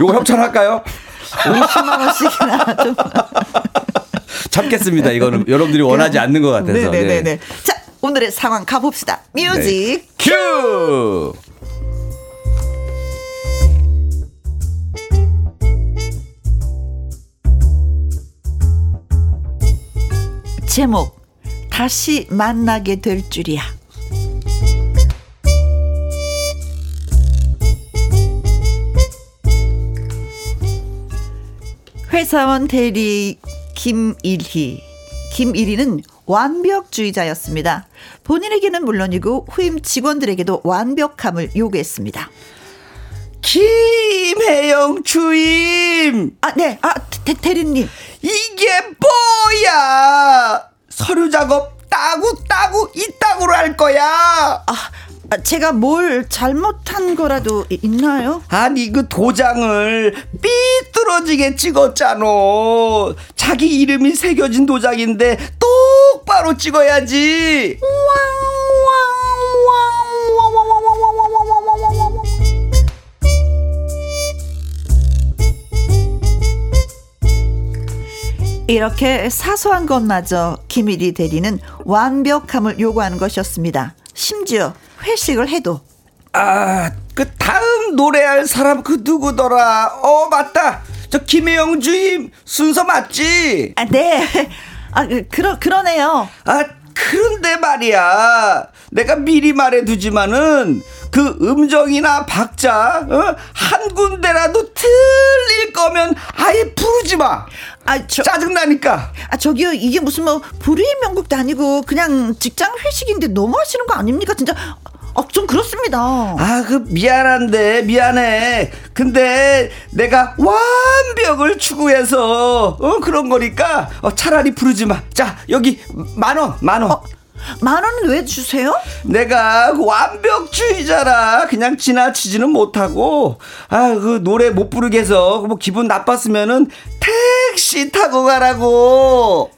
요거 협찬할까요? 50만 원씩이나 좀. 참겠습니다. 이거는 여러분들이 원하지 않는 것 같아서. 네네네네. 네. 자, 오늘의 상황 가봅시다. 뮤직. 큐! 제목 다시 만나게 될 줄이야. 회사원 대리 김일희. 김일희는 완벽주의자였습니다. 본인에게는 물론이고 후임 직원들에게도 완벽함을 요구했습니다. 김혜영 주임! 아, 네. 아, 대, 대리님. 이게 뭐야! 서류 작업 따구 따구 이따구로 할 거야! 아, 아, 제가 뭘 잘못한 거라도 이- 있나요? 아니 그 도장을 삐뚤어지게 찍었잖아. 자기 이름이 새겨진 도장인데 똑바로 찍어야지. 이렇게 사소한 것마저 김일희 대리는 완벽함을 요구하는 것이었습니다. 심지어 회식을 해도 아, 그 다음 노래할 사람 그 누구더라? 어, 맞다. 저 김혜영 주임 순서 맞지? 아, 네. 아, 그- 그러 그러네요. 아, 그런데 말이야. 내가 미리 말해두지만은 그 음정이나 박자 어? 한 군데라도 틀릴 거면 아예 부르지 마. 아, 저, 짜증나니까. 아, 저기요. 이게 무슨 뭐 불의의 명곡도 아니고 그냥 직장 회식인데 너무 하시는 거 아닙니까? 진짜 아, 좀 그렇습니다. 아, 그 미안한데 미안해. 근데 내가 완벽을 추구해서 어 그런 거니까 어, 차라리 부르지 마. 자, 여기 만 원, 만 원. 어, 만 원은 왜 주세요? 내가 그 완벽주의자라 그냥 지나치지는 못하고 아 그 노래 못 부르게 해서 뭐 기분 나빴으면은 택시 타고 가라고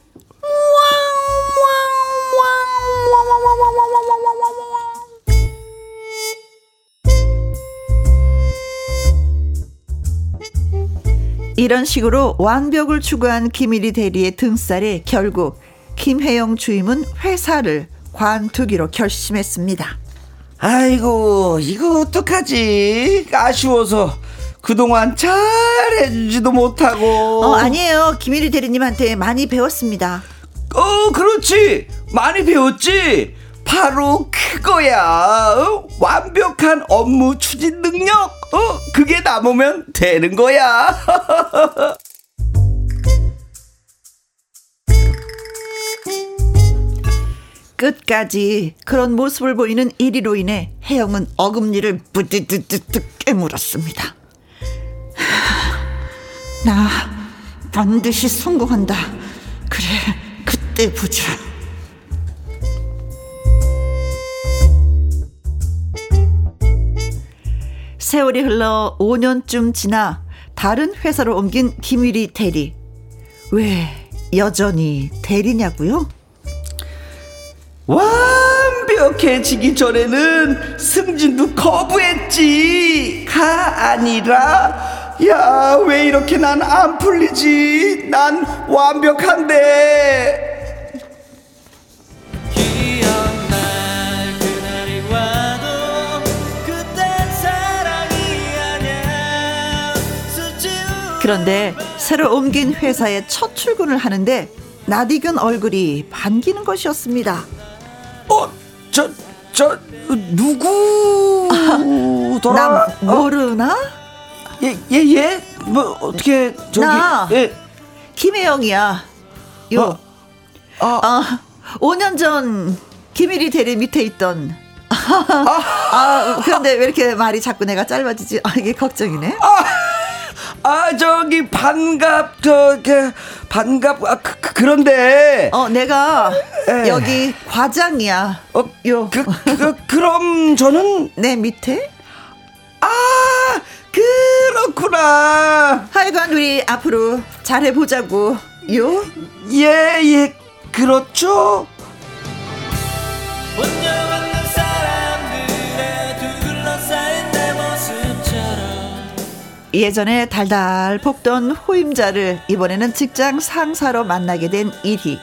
이런 식으로 완벽을 추구한 김일희 대리의 등살에 결국 김혜영 주임은 회사를 관두기로 결심했습니다. 아이고 이거 어떡하지 아쉬워서 그동안 잘 해주지도 못하고 어, 아니에요. 김일희 대리님한테 많이 배웠습니다. 어 그렇지 많이 배웠지 바로 그거야 어? 완벽한 업무 추진 능력 어 그게 남으면 되는 거야 끝까지 그런 모습을 보이는 1위로 인해 혜영은 어금니를 부드드드득 깨물었습니다. 나 반드시 성공한다. 그래, 그때 보자. 세월이 흘러 5년쯤 지나 다른 회사로 옮긴 김일희 대리. 왜 여전히 대리냐고요? 완벽해지기 전에는 승진도 거부했지 가 아니라 야 왜 이렇게 난 안 풀리지 난 완벽한데 그런데 새로 옮긴 회사에 첫 출근을 하는데 낯익은 얼굴이 반기는 것이었습니다. 어 저 저 누구더라 나 모르나? 예예 예 뭐 어떻게 저기 나. 예 김혜영이야. 요. 어, 어, 5년 전 김일이 대리 밑에 있던 아, 그런데 왜 이렇게 말이 자꾸 내가 짧아지지? 아, 이게 걱정이네. 아 저기 반갑 저그 반갑 아 그, 그, 그런데 어, 내가 에. 여기 과장이야. 어, 요. 그, 그 그럼 저는 내 밑에? 아 그렇구나 하여간 우리 앞으로 잘해보자고. 요. 예 예 그렇죠 예전에 달달 볶던 호임자를 이번에는 직장 상사로 만나게 된 일희.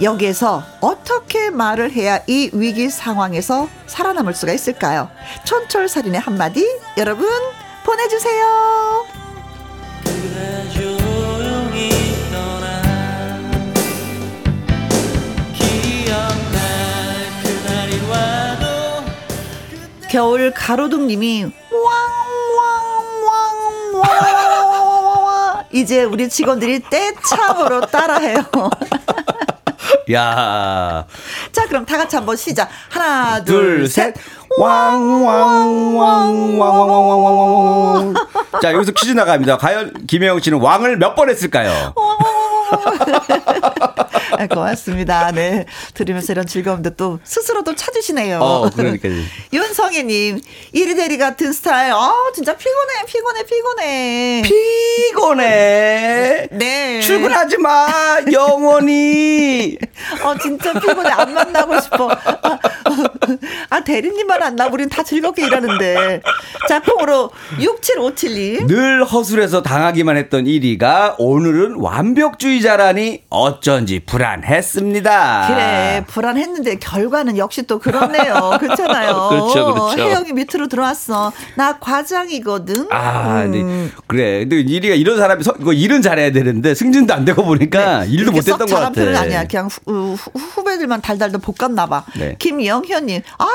여기에서 어떻게 말을 해야 이 위기 상황에서 살아남을 수가 있을까요? 촌철살인의 한마디 여러분 보내주세요. 겨울 가로등님이 왕왕왕왕왕왕 이제 우리 직원들이 떼창으로 따라해요. 야 자 그럼 다 같이 한번 시작. 하나 둘, 둘 셋. 셋. 왕왕왕왕왕왕왕왕왕왕. 자, 여기서 퀴즈 나갑니다. 과연 김혜영 씨는 왕을 몇 번 했을까요? 아, 고맙습니다. 네. 들으면서 이런 즐거움도 또 스스로도 찾으시네요. 어, 그러니까요. 윤성희님, 이리대리 같은 스타일. 아, 진짜 피곤해, 피곤해, 피곤해. 피곤해. 네. 출근하지 마. 영원히. 어, 진짜 피곤해. 안 만나고 싶어. 아, 아, 대리님만 안 나. 우린 다 즐겁게 일하는데. 자, 콩으로 6757님. 늘 허술해서 당하기만 했던 1위가 오늘은 완벽주의자라니 어쩐지 불안 했습니다. 그래 불안했는데 결과는 역시 또 그렇네요 그렇잖아요 그렇죠, 그렇죠. 혜영이 밑으로 들어왔어 나 과장이거든 아, 음. 네. 그래. 근데 1위가 이런 사람이 서, 이거 일은 잘해야 되는데 승진도 안 되고 보니까 일도 네. 썩 못했던 것 같아. 편은 아니야 그냥 후, 후, 후 배들만 달달도 볶았나 봐 네. 김영현님 아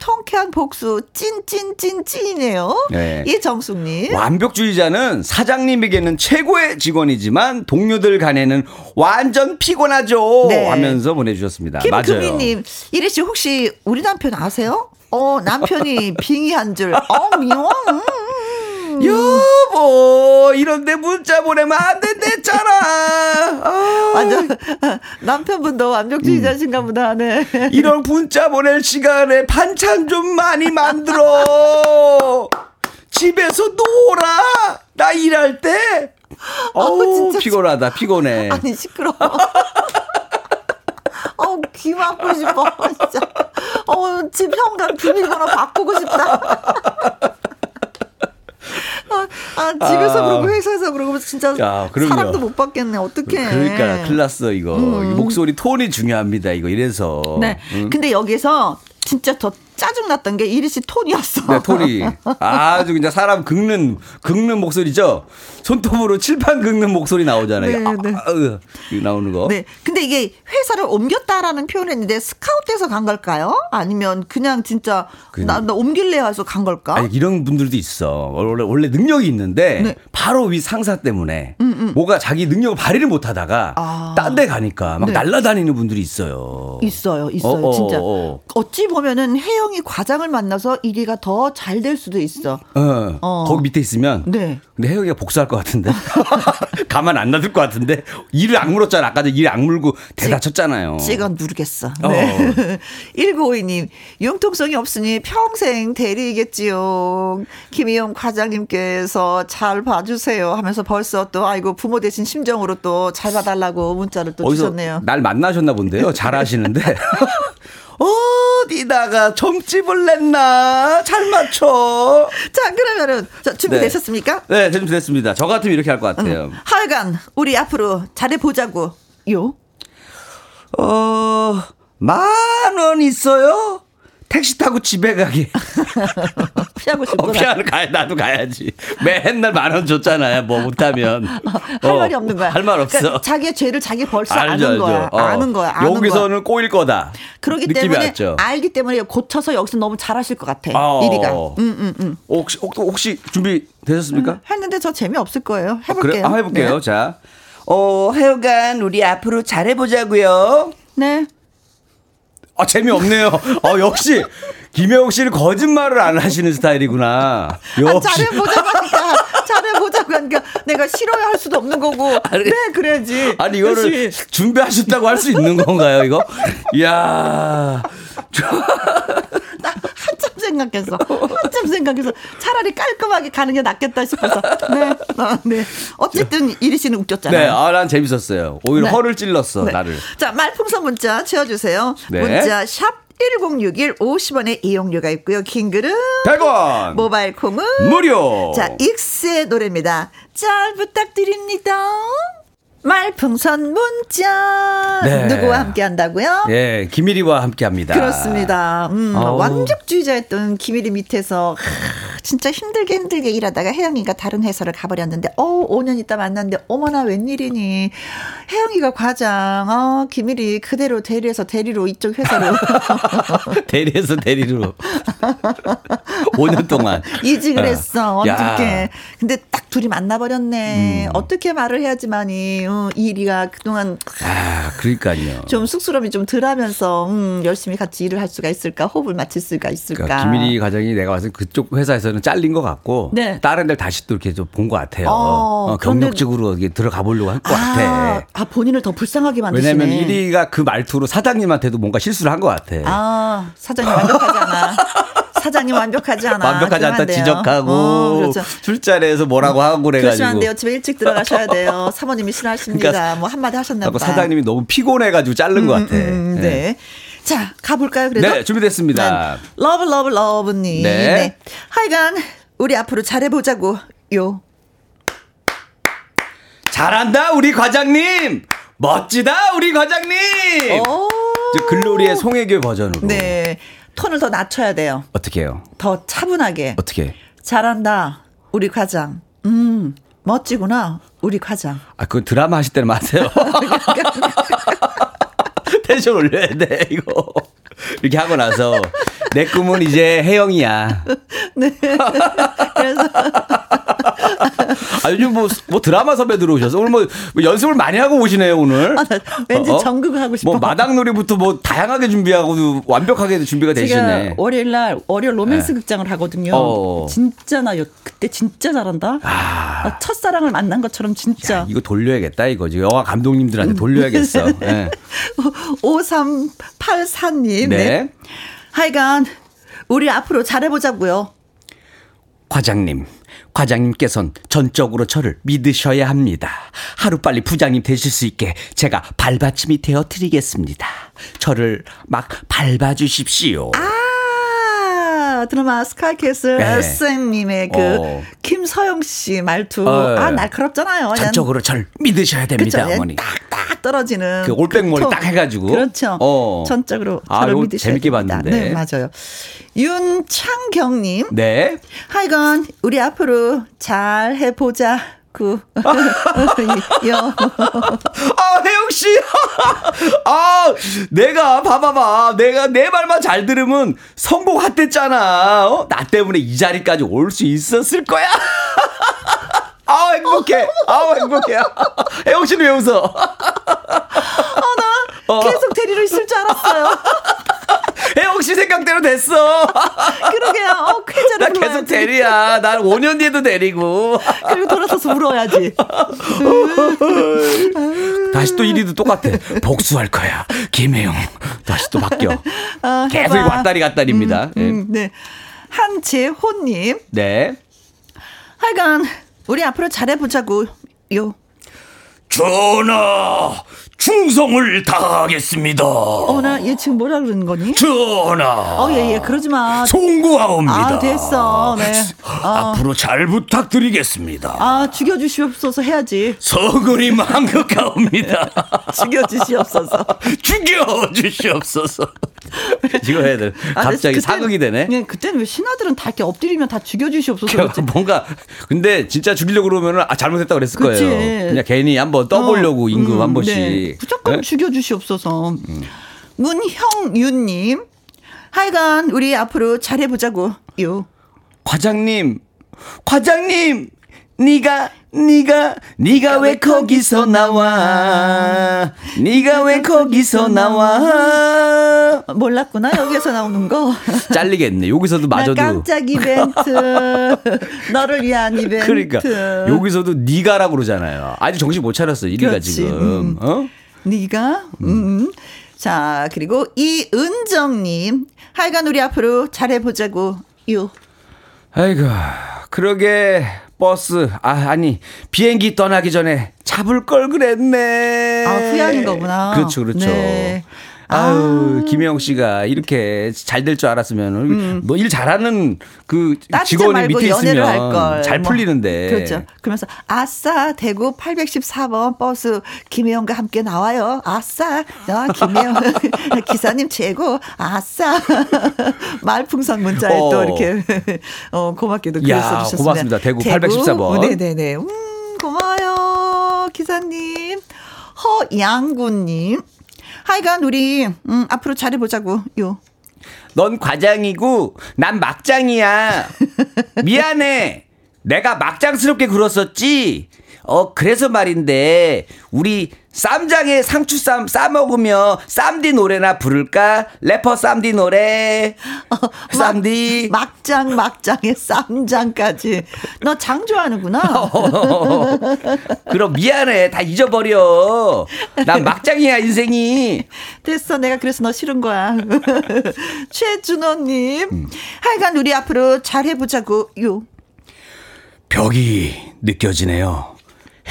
통쾌한 복수 찐찐찐찐이네요 네. 이정숙님 완벽주의자는 사장님에게는 최고의 직원이지만 동료들 간에는 완전 피곤하죠 네. 하면서 보내주셨습니다. 맞아요. 김금희님 이리 씨 혹시 우리 남편 아세요? 어 남편이 빙의한 줄 어 미워 음. 여보 이런데 문자 보내면 안 된댔잖아. 아, 완전 남편분도 완벽주의 자신가 보다 네. 이런 문자 보낼 시간에 반찬 좀 많이 만들어. 집에서 놀아. 나 일할 때. 어우 진짜 피곤하다 피곤해. 아니 시끄러. 어우 귀 막고 싶어 진짜. 어우 집 현관 비밀번호 바꾸고 싶다. 아, 아, 집에서 아. 그러고 회사에서 그러고 진짜 야, 그럼요. 사랑도 못 받겠네. 어떡해. 그러니까 큰일 났어 이거. 이 목소리 톤이 중요합니다 이거 이래서. 음. 네. 응? 근데 여기서 진짜 더 짜증났던 게 이리 씨 톤이었어. 네, 톤이 아주 그냥 사람 긁는 긁는 목소리죠. 손톱으로 칠판 긁는 목소리 나오잖아요. 네, 네. 아, 으, 나오는 거. 네. 근데 이게 회사를 옮겼다라는 표현을 했는데 스카우트해서 간 걸까요? 아니면 그냥 진짜 그- 나, 나 옮길래 해서 간 걸까? 아니 이런 분들도 있어. 원래 원래 능력이 있는데 네. 바로 위 상사 때문에 뭐가 자기 능력을 발휘를 못 하다가 아. 딴데 가니까 막 네. 날라다니는 분들이 있어요. 있어요, 있어요, 어, 어, 진짜. 어. 어찌 보면은 혜영 이 과장을 만나서 일이가 더 잘 될 수도 있어. 어, 어. 거기 밑에 있으면. 네. 근데 혜영이가 복수할 것 같은데. 가만 안 놔둘 것 같은데. 일을 악물었잖아. 아까 전에 일 악물고 대다쳤잖아요. 찍어 누르겠어. 어. 네. 1952님, 융통성이 없으니 평생 대리이겠지요. 김희영 과장님께서 잘 봐주세요 하면서 벌써 또, 아이고, 부모 되신 심정으로 또 잘 봐달라고 문자를 또 주셨네요. 날 만나셨나 본데요. 잘하시는데. 어디다가 점집을 냈나? 잘 맞춰. 자, 그러면은, 자, 준비되셨습니까? 네, 좀 됐습니다. 저 같으면 이렇게 할 것 같아요. 하여간, 우리 앞으로 잘해보자고. 요. 어, 만 원 있어요? 택시 타고 집에 가기. 피하고 어, 싶구나. 피하는 가야 나도 가야지. 맨날 만 원 줬잖아요. 뭐 못하면. 할 어, 말이 없는 거야. 할 말 없어. 그러니까 자기의 죄를 자기 벌써 알죠, 아는 거야. 어, 아는 거야. 아는 여기서는 거야. 꼬일 거다. 그렇기 느낌이 때문에 왔죠. 알기 때문에 고쳐서 여기서 너무 잘하실 것 같아. 어. 이리가. 음, 음, 음. 혹시, 혹- 준비 되셨습니까? 했는데 저 재미 없을 거예요. 해볼게요. 그래? 아, 해볼게요. 네. 자. 어, 하여간 우리 앞으로 잘해보자고요. 네. 아, 재미없네요. 어, 역시, 김혜옥 씨는 거짓말을 안 하시는 스타일이구나. 아, 역시. 잘해보자고 하니까, 잘해보자고 하니까 내가 싫어할 수도 없는 거고. 아니, 네, 그래야지. 아니, 이거를 그렇지. 준비하셨다고 할 수 있는 건가요, 이거? 이야. 나 한참 생각했어. 한참 생각해서 차라리 깔끔하게 가는 게 낫겠다 싶어서. 네. 어, 네. 어쨌든 이리 씨는 웃겼잖아요. 네, 아, 난 재밌었어요. 오히려 네. 허를 찔렀어, 네. 나를. 자, 말풍선 문자 채워주세요. 네. 문자 샵 1061 50원의 이용료가 있고요. 킹글은 100원! 모바일 콩은 무료! 자, 익스의 노래입니다. 잘 부탁드립니다. 말풍선 문자 네. 누구와 함께 한다고요? 예, 김일이와 함께 합니다. 그렇습니다. 음. 완벽주의자였던 김일이 밑에서 하, 진짜 힘들게 힘들게 일하다가 혜영이가 다른 회사를 가버렸는데 어 5년 있다 만났는데 어머나 웬일이니 혜영이가 과장 어 김일이 그대로 대리해서 대리로 이쪽 회사로 대리에서 대리로. 5년 동안. 이직을 어. 했어 야. 어떻게 근데 딱 둘이 만나버렸네 음. 어떻게 말을 해야지만이 어, 이리가 그동안 아, 그러니까요. 좀 쑥스러움이 좀 덜하면서 음, 열심히 같이 일을 할 수가 있을까 호흡을 맞출 수가 있을까 그러니까 김일이 과장이 내가 봤을 때 그쪽 회사에서는 잘린 것 같고 네. 다른 데를 다시 또 이렇게 좀 본 것 같아요. 어, 어, 경력직으로 이게 들어가 보려고 할것 아, 같아. 아, 본인을 더 불쌍하게 만드시네. 왜냐면 1위가 그 말투로 사장님한테도 뭔가 실수를 한 것 같아. 아, 사장님 완벽하지 않아. 사장님 완벽하지 않아. 완벽하지 않다 돼요. 지적하고 어, 그렇죠. 술자리에서 뭐라고 하고 그러시면 그래가지고. 안 돼요. 집에 일찍 들어가셔야 돼요. 사모님이 싫어하십니다. 그러니까 뭐 한마디 하셨나 보다. 사장님이 너무 피곤해가지고 자른 것 같아. 음, 네. 네. 자, 가볼까요, 그래도? 네, 준비됐습니다. 네. 러브, 러브, 러브님. 네. 하여간, 우리 앞으로 잘해보자고, 요. 잘한다 우리 과장님. 멋지다 우리 과장님. 오. 더 글로리의 송혜교 버전으로. 네. 톤을 더 낮춰야 돼요. 어떻게 해요? 더 차분하게. 어떻게? 잘한다, 우리 과장. 음, 멋지구나, 우리 과장. 아, 그건 드라마 하실 때는 마세요. 텐션 올려야 돼, 이거. 이렇게 하고 나서, 내 꿈은 이제 혜영이야. 그래서 아, 요즘 뭐, 뭐 드라마 선배 들어오셔서 오늘 뭐, 뭐 연습을 많이 하고 오시네요, 오늘. 아, 나 왠지 전극을 하고 싶어. 뭐 마당놀이부터 뭐 다양하게 준비하고 완벽하게 준비가 되시네. 월요일 날 월요일 로맨스 극장을 하거든요. 어. 진짜 나 요- 그때 진짜 잘한다. 아. 나 첫사랑을 만난 것처럼 진짜. 이거 돌려야겠다, 이거지. 영화 감독님들한테 돌려야겠어. 예. 5384님. 네. 하여간 우리 앞으로 잘해보자고요. 과장님, 과장님께선 전적으로 저를 믿으셔야 합니다. 하루빨리 부장님 되실 수 있게 제가 발받침이 되어 드리겠습니다. 저를 막 밟아주십시오. 아 드라마 스카이캐슬 네. 쌤님의 그 어. 김서영 씨 말투 어. 아 날카롭잖아요. 전적으로 절 믿으셔야 됩니다, 그렇죠. 어머니. 딱딱 떨어지는 그 올백머리 톤. 딱 해가지고. 그렇죠. 어. 전적으로 아, 저를 믿으셔야 재밌게 됩니다. 봤는데. 네 맞아요. 윤창경님 네. 하여간 우리 앞으로 잘 해보자. 그 여. 아, 혜영씨! 아, 내가, 봐봐봐. 내가 내 말만 잘 들으면 성공했댔잖아. 어? 나 때문에 이 자리까지 올 수 있었을 거야. 아, 행복해. 아, 행복해. 혜영씨는 왜 웃어? 어. 계속 데리러 있을 줄 알았어요. 혜영 씨 생각대로 됐어. 그러게요. 어, 쾌재를 나 계속 불러야지. 대리야. 난 5년 뒤에도 대리고. 그리고 돌아서서 울어야지. 다시 또 1위도 똑같아. 복수할 거야. 김혜영. 다시 또 바뀌어. 어, 계속. 왔다리 갔다리입니다. 예. 음, 네. 한재호님. 네. 하여간 우리 앞으로 잘해보자고. 요. 전하, 충성을 다하겠습니다. 어, 나얘 지금 뭐라 그러는 거니? 전하, 어, 예, 예. 그러지 마. 송구하옵니다. 아, 됐어. 네. 아, 앞으로 잘 부탁드리겠습니다. 아, 죽여주시옵소서 해야지. 서글이 망극하옵니다. 죽여주시옵소서. 죽여주시옵소서. 이거 해야 돼. 아, 갑자기 그때는- 사극이 되네. 네, 그때는 왜 신하들은 다 이렇게 엎드리면 다 죽여주시옵소서. 그랬지. 뭔가 근데 진짜 죽이려고 그러면은 아 잘못했다 그랬을 그치. 거예요. 그냥 괜히 한번 떠보려고 어, 임금 음, 한 번씩. 네. 무조건 네? 죽여주시옵소서. 문형윤님. 하여간 우리 앞으로 잘해보자고. 요. 과장님, 과장님, 네가 네가 네가 왜 거기서 나와? 네가 왜 거기서 나와? 몰랐구나. 여기서 나오는 거. 잘리겠네. 여기서도 마저도. 깜짝 이벤트. 너를 위한 이벤트. 그러니까 여기서도 네가라고 그러잖아요. 아직 정신 못 차렸어 이리가. 지금. 음. 어? 네가? 음. 자 그리고 이은정 님. 하여간 우리 앞으로 잘해 보자고. 요 아이고 그러게 버스 아 아니 비행기 떠나기 전에 잡을 걸 그랬네 아, 후회하는 거구나. 그렇죠 그렇죠 네. 아유 김영 씨가 이렇게 잘 될 줄 알았으면 뭐일 잘하는 그 음. 직원이 밑에 연애를 할 있으면 걸. 잘 뭐. 풀리는데 그렇죠. 그러면서 아싸 대구 814번 버스 김혜영과 함께 나와요. 아싸 야 김혜영 기사님 최고. 아싸 말풍선 문자에 어. 또 이렇게 어 고맙게도 글 야, 써주셨습니다. 고맙습니다. 대구 814번. 네네네. 음 고마워요 기사님. 허양구님. 하여간 우리 음, 앞으로 잘해보자고 요. 넌 과장이고 난 막장이야. 미안해. 내가 막장스럽게 굴었었지. 어 그래서 말인데 우리 쌈장에 상추쌈 싸 먹으며 쌈디 노래나 부를까? 래퍼 쌈디 노래. 쌈디. 막장 막장에 쌈장까지. 너 장 좋아하는구나. 그럼 미안해. 다 잊어버려. 난 막장이야 인생이. 됐어. 내가 그래서 너 싫은 거야. 최준호님. 하여간 우리 앞으로 잘해보자고. 요. 벽이 느껴지네요.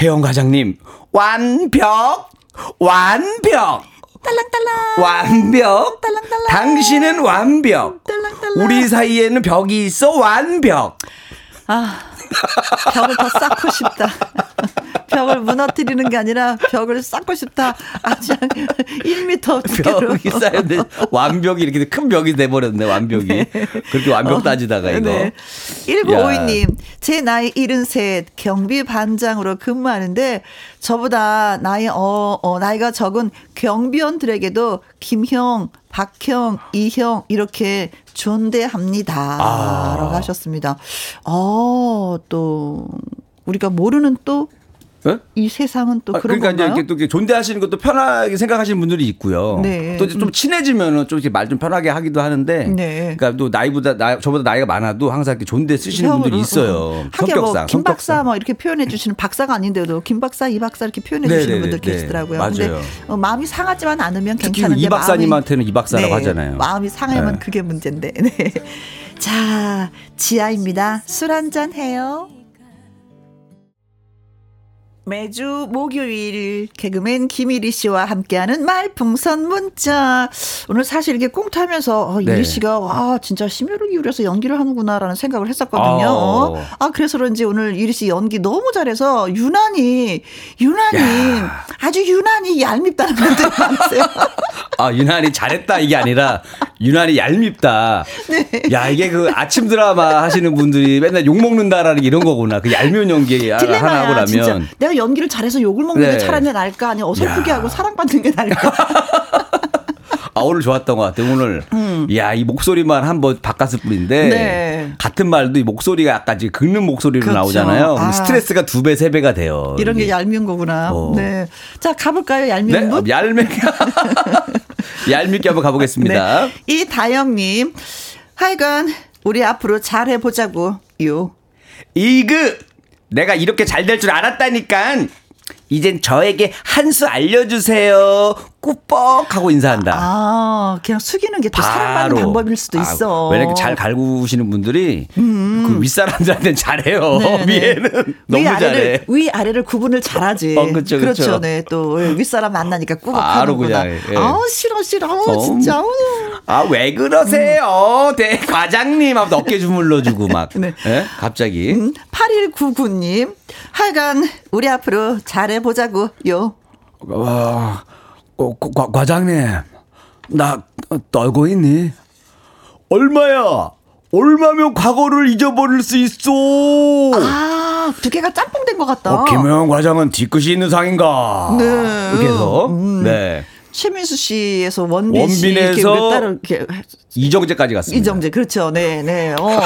혜영 과장님 완벽 완벽 딸랑딸랑. 완벽 딸랑딸랑. 당신은 완벽 딸랑딸랑. 우리 사이에는 벽이 있어 완벽 아, 벽을 더 쌓고 싶다. 벽을 무너뜨리는 게 아니라 벽을 쌓고 싶다. 아주 1m 두께로. 벽이 쌓였는데 완벽이 이렇게 큰 벽이 돼버렸네 완벽이 그렇게 완벽 따지다가 이거 네. 1952님, 제 나이 73, 경비 반장으로 근무하는데, 저보다 나이, 어, 어, 나이가 적은 경비원들에게도 김형, 박형, 이형, 이렇게 존대합니다. 아. 라고 하셨습니다. 어, 또, 우리가 모르는 또, 어? 이 세상은 또 아, 그런 그러니까 이제 건가요? 이렇게 또 이렇게 존대하시는 것도 편하게 생각하시는 분들이 있고요. 네. 또좀 친해지면은 좀 이렇게 말 좀 편하게 하기도 하는데. 네. 그러니까 또 나이보다 나, 저보다 나이가 많아도 항상 이렇게 존대 쓰시는 분들이 있어요. 뭐, 성격상. 김 박사. 뭐 이렇게 표현해 주시는 박사가 아닌데도 김 박사, 이 박사 이렇게 표현해 주시는 네네네, 분들 네. 계시더라고요. 맞아요. 근데 어, 마음이 상하지만 않으면 괜찮은데 이 박사님한테는 이 박사라고 하잖아요. 마음이 상하면 네. 그게 문제인데. 네. 자, 지아입니다. 술 한 잔 해요. 매주 목요일 개그맨 김일희 씨와 함께하는 말풍선 문자. 오늘 사실 이렇게 꽁트하면서 어, 네. 이리 씨가 와 진짜 심혈을 기울여서 연기를 하는구나라는 생각을 했었거든요. 어. 어. 아 그래서 그런지 오늘 이리 씨 연기 너무 잘해서 유난히 유난히 야. 아주 유난히 얄밉다는 분들이 많으세요. 아, 유난히 잘했다 이게 아니라 유난히 얄밉다. 네. 야, 이게 그 아침 드라마 하시는 분들이 맨날 욕 먹는다라는 게 이런 거구나. 그 얄미운 연기 하나 하고 나면. 연기를 잘해서 욕을 먹는 게 네. 차라리 나을까 아니 어설프게 야. 하고 사랑받는 게 나을까. 아, 오늘 좋았던 것 같아요. 오늘. 야, 이 목소리만 한번 바꿨을 뿐인데. 음. 네. 같은 말도 이 목소리가 약간 지금 긁는 목소리로 그렇죠. 나오잖아요. 아. 스트레스가 두 배, 세 배가 돼요. 이런 게 이게. 얄미운 거구나. 어. 네. 자 가볼까요 얄미운 네, 분? 얄밉게. 얄밉게 한번 가보겠습니다. 네. 이다영님, 하여간 우리 앞으로 잘 해보자고. 요. 이그 내가 이렇게 잘 될 줄 알았다니까 이젠 저에게 한 수 알려주세요 꾸뻑 하고 인사한다 아, 그냥 숙이는 게 또 사랑받는 방법일 수도 아, 있어. 왜냐면 잘 갈구시는 분들이 그 윗사람들한테는 잘해요 네, 네. 위에는 너무 위 아래를 잘해 위 아래를 구분을 잘하지. 어, 그쵸, 그쵸. 네, 또 윗사람 만나니까 꾸벅하는구나. 예. 아우 싫어 싫어. 어. 진짜. 아우. 아왜 그러세요 대 과장님 하면서 어깨 주물러주고 막 네. 예? 갑자기 음, 8199님. 하여간 우리 앞으로 잘해 보자고. 요. 와, 어, 과, 과장님, 나 떨고 있니? 얼마야? 얼마면 과거를 잊어버릴 수 있어? 아, 두 개가 짬뽕 된 것 같다. 어, 김영 과장은 뒤끝이 있는 상인가? 네. 이렇게 해서, 네. 최민수 씨에서 원빈 씨 원빈에서 이렇게 이정재까지 갔습니다. 이정재 그렇죠. 네, 네. 어,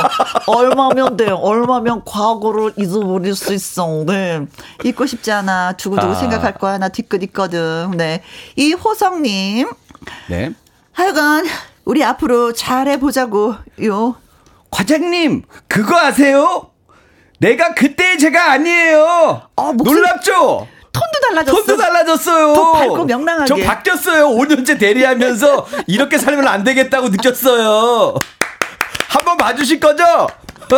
얼마면 돼요? 얼마면 과거를 잊어버릴 수 있어. 네. 잊고 싶지 않아. 두고두고 아. 생각할 거야. 나 뒤끝 있거든. 네. 이 호성님. 네. 하여간 우리 앞으로 잘해 보자고요. 과장님, 그거 아세요? 내가 그때 제가 아니에요. 어, 목소리- 놀랍죠? 톤도 달라졌어. 톤도 달라졌어요. 더 밝고 명랑하게. 저 바뀌었어요. 5년째 대리하면서 이렇게 살면 안 되겠다고 느꼈어요. 한번 봐주실 거죠?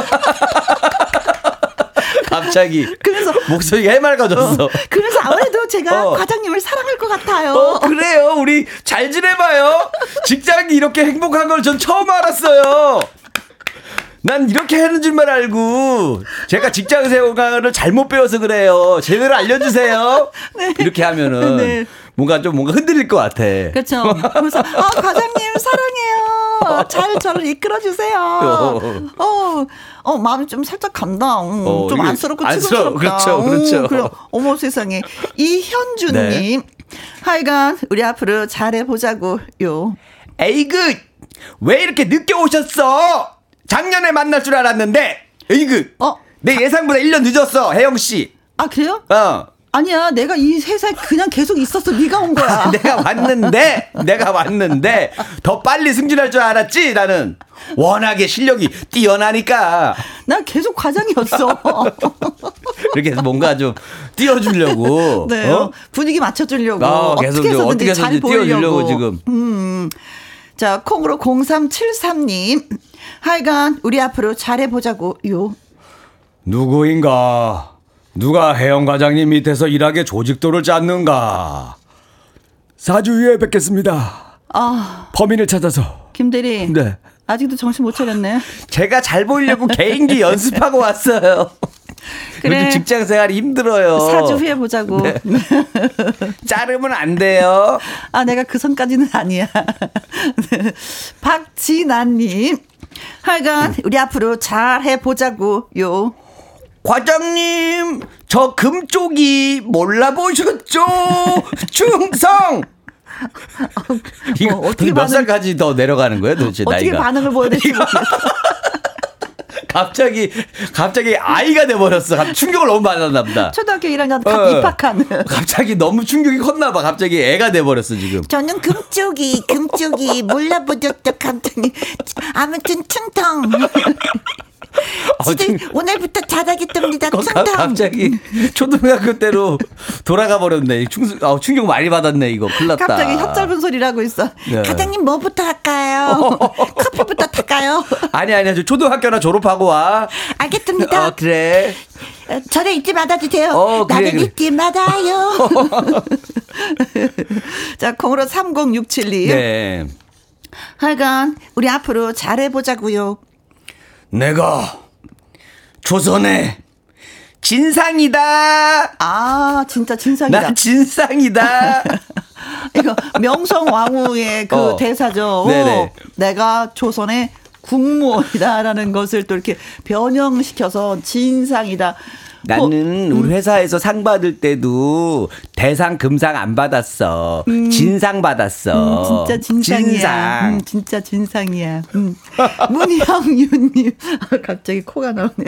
갑자기 그래서 목소리가 해맑아졌어. 그래서 아무래도 제가 어. 과장님을 사랑할 것 같아요. 어, 그래요. 우리 잘 지내봐요. 직장이 이렇게 행복한 걸 전 처음 알았어요. 난 이렇게 하는 줄만 알고 제가 직장 생활을 잘못 배워서 그래요. 제대로 알려주세요. 이렇게 하면은 네. 뭔가 좀 뭔가 흔들릴 것 같아. 그렇죠. 그래서 아 과장님 사랑해요. 잘 저를 이끌어 주세요. 어, 어 마음이 좀 살짝 간다. 음, 어, 좀 안쓰럽고. 치근스럽다. 그렇죠, 그렇죠. 음, 그래. 어머 세상에 이현주님. 네. 하여간 우리 앞으로 잘해 보자고요. 에이그 왜 이렇게 늦게 오셨어? 작년에 만날 줄 알았는데 에이그 어? 내 예상보다 1년 늦었어 혜영 씨. 아 그래요? 어. 아니야, 내가 이 회사에 그냥 계속 있었어. 네가 온 거야. 내가 왔는데 내가 왔는데 더 빨리 승진할 줄 알았지 나는 워낙에 실력이 뛰어나니까 나 계속 과장이었어. 이렇게 해서 뭔가 좀 띄워주려고 네, 어? 분위기 맞춰주려고 어, 계속 어떻게 좀 해서든지 어떻게 잘 해서든지 띄워주려고 보이려고 지금 음. 자 콩으로 0373님. 하여간 우리 앞으로 잘해보자고요. 누구인가? 누가 혜영 과장님 밑에서 일하게 조직도를 짰는가? 4주 후에 뵙겠습니다. 아. 범인을 찾아서. 김대리. 네. 아직도 정신 못 차렸네. 제가 잘 보이려고 개인기 연습하고 왔어요 그래. 요즘 직장 생활이 힘들어요 4주 후에 보자고 네. 자르면 안 돼요 아 내가 그 선까지는 아니야 네. 박진아님 하여간 우리 앞으로 잘 해보자고 요 과장님, 저 금쪽이 몰라보셨죠? 충성! 이거 어, 어떻게 몇 반응- 살까지 더 내려가는 거예요, 도대체 어떻게 나이가? 반응을 보여야 될지 모르겠어 갑자기, 갑자기 아이가 돼 버렸어. 갑- 충격을 너무 받았나 보다. 초등학교 1학년 갓 어. 입학한 갑자기 너무 충격이 컸나 봐. 갑자기 애가 돼 버렸어, 지금. 저는 금쪽이 금쪽이 몰라보셨죠 감독님 아무튼 충성 어, 진짜 충- 오늘부터 가- 충성 갑자기 초등학교 때로 돌아가 버렸네. 충, 아, 충격 많이 받았네, 이거. 큰일 났다. 갑자기 혀 짧은 소리를 하고 있어 네. 과장님 뭐부터 할까요 커피부터 탈까요 아니, 아니야. 저 초등학교나 졸업하고 와. 알겠습니다 어, 그래. 어, 저를 잊지 말아주세요 어, 그래, 나를 그래. 잊지 말아요 자 콩으로 3067님 네. 하여간 우리 앞으로 잘해보자고요 내가 조선의 진상이다. 아 진짜 진상이다 나 진상이다. 이거 명성 왕후의 그 어. 대사죠 네네. 내가 조선의 국무원이다라는 것을 또 이렇게 변형시켜서 진상이다 나는 음. 우리 회사에서 상 받을 때도 대상 금상 안 받았어. 진상 받았어. 음, 진짜 진상이야. 진상. 음, 진짜 진상이야. 음. 문형윤님. 아, 갑자기 코가 나오네.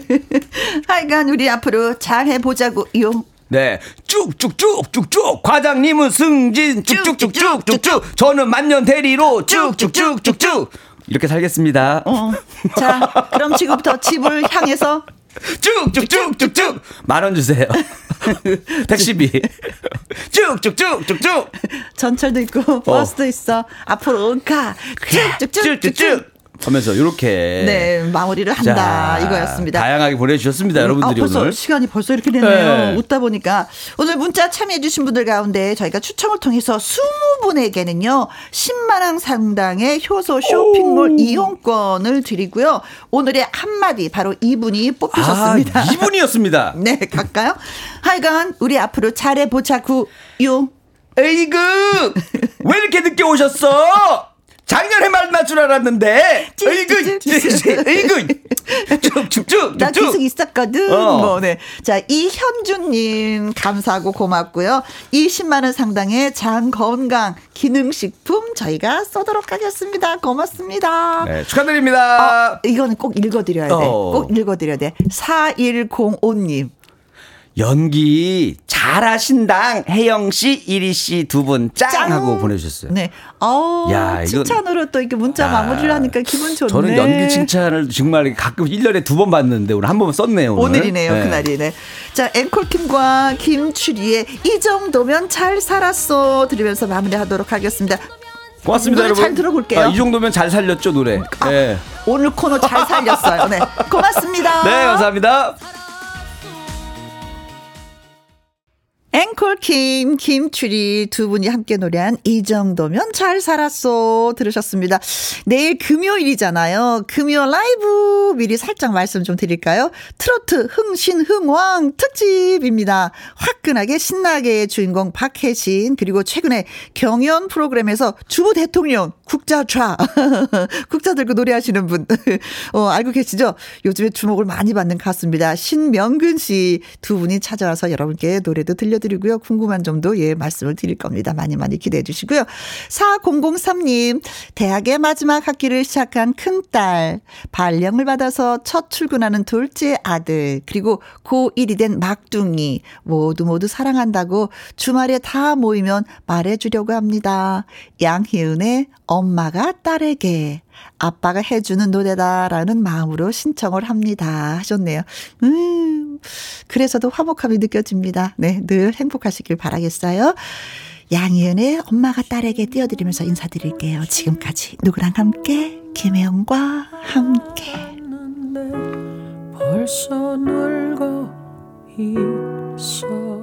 하여간 우리 앞으로 잘 해보자고요. 네. 쭉쭉쭉쭉쭉. 과장님은 승진 쭉쭉쭉쭉쭉쭉. 저는 만년 대리로 쭉쭉쭉쭉쭉. 이렇게 살겠습니다. 어. 자, 그럼 지금부터 집을 향해서 쭉쭉쭉쭉쭉 만 원 주세요. 택시비. 쭉쭉쭉쭉쭉. 전철도 있고 버스도 있어. 앞으로 가. 쭉쭉쭉쭉쭉. 하면서 이렇게 네, 마무리를 한다. 이거였습니다. 다양하게 보내주셨습니다, 아, 여러분들이 벌써 오늘. 시간이 벌써 이렇게 됐네요. 네. 웃다 보니까 오늘 문자 참여해주신 분들 가운데 저희가 추첨을 통해서 20분에게는요 10만 원 상당의 효소 쇼핑몰 이용권을 드리고요. 오늘의 한마디 바로 이분이 뽑히셨습니다. 아, 이분이었습니다. 네, 갈까요? 하여간 우리 앞으로 잘해 보자구요. 에이그 왜 이렇게 늦게 오셨어? 작년에 만날 줄 알았는데. 으이그, 으이그. 쭉쭉쭉. 나 계속 있었거든. 어. 뭐, 네. 자, 이현주님, 감사하고 고맙고요. 20만원 상당의 장 건강 기능식품 저희가 쏘도록 하겠습니다. 고맙습니다. 네, 축하드립니다. 어, 이거는 꼭 읽어드려야 돼. 어. 꼭 읽어드려야 돼. 4105님. 연기 잘하신당 혜영 씨, 이리 씨 두 분 짱 하고 보내주셨어요. 네. 어 야, 칭찬으로 또 이렇게 문자 아, 마무리를 하니까 기분 좋네. 저는 연기 칭찬을 정말 가끔 1년에 두 번 받는데 오늘 한 번 썼네요. 오늘. 오늘 이네요, 네. 그날이네. 자, 앵콜킴과 김추리의 이 정도면 잘 살았어 들으면서 마무리하도록 하겠습니다. 고맙습니다, 여러분. 잘 들어볼게요. 아, 이 정도면 잘 살렸죠, 노래. 아, 네. 오늘 코너 잘 살렸어요. 네, 고맙습니다. 네, 감사합니다. 앵콜 킴, 김추리 두 분이 함께 노래한 이 정도면 잘 살았어 들으셨습니다. 내일 금요일이잖아요. 금요 라이브 미리 살짝 말씀 좀 드릴까요? 트로트 흥신 흥왕 특집입니다. 화끈하게 신나게 주인공 박혜신 그리고 최근에 경연 프로그램에서 주부 대통령 국자좌 국자 들고 노래하시는 분 어, 알고 계시죠? 요즘에 주목을 많이 받는 가수입니다. 신명근 씨 두 분이 찾아와서 여러분께 노래도 들 려드리고요. 궁금한 점도 예 말씀을 드릴 겁니다. 많이 많이 기대해 주시고요. 4003님 대학의 마지막 학기를 시작한 큰딸 발령을 받아서 첫 출근하는 둘째 아들 그리고 고1이 된 막둥이 모두 모두 사랑한다고 주말에 다 모이면 말해주려고 합니다. 양희은의 엄마가 딸에게 아빠가 해주는 노래다라는 마음으로 신청을 합니다. 하셨네요. 음, 그래서도 화목함이 느껴집니다. 네, 늘 행복하시길 바라겠어요. 양희은의 엄마가 딸에게 띄워드리면서 인사드릴게요. 지금까지 누구랑 함께? 김혜영과 함께. 벌써 늙어 있어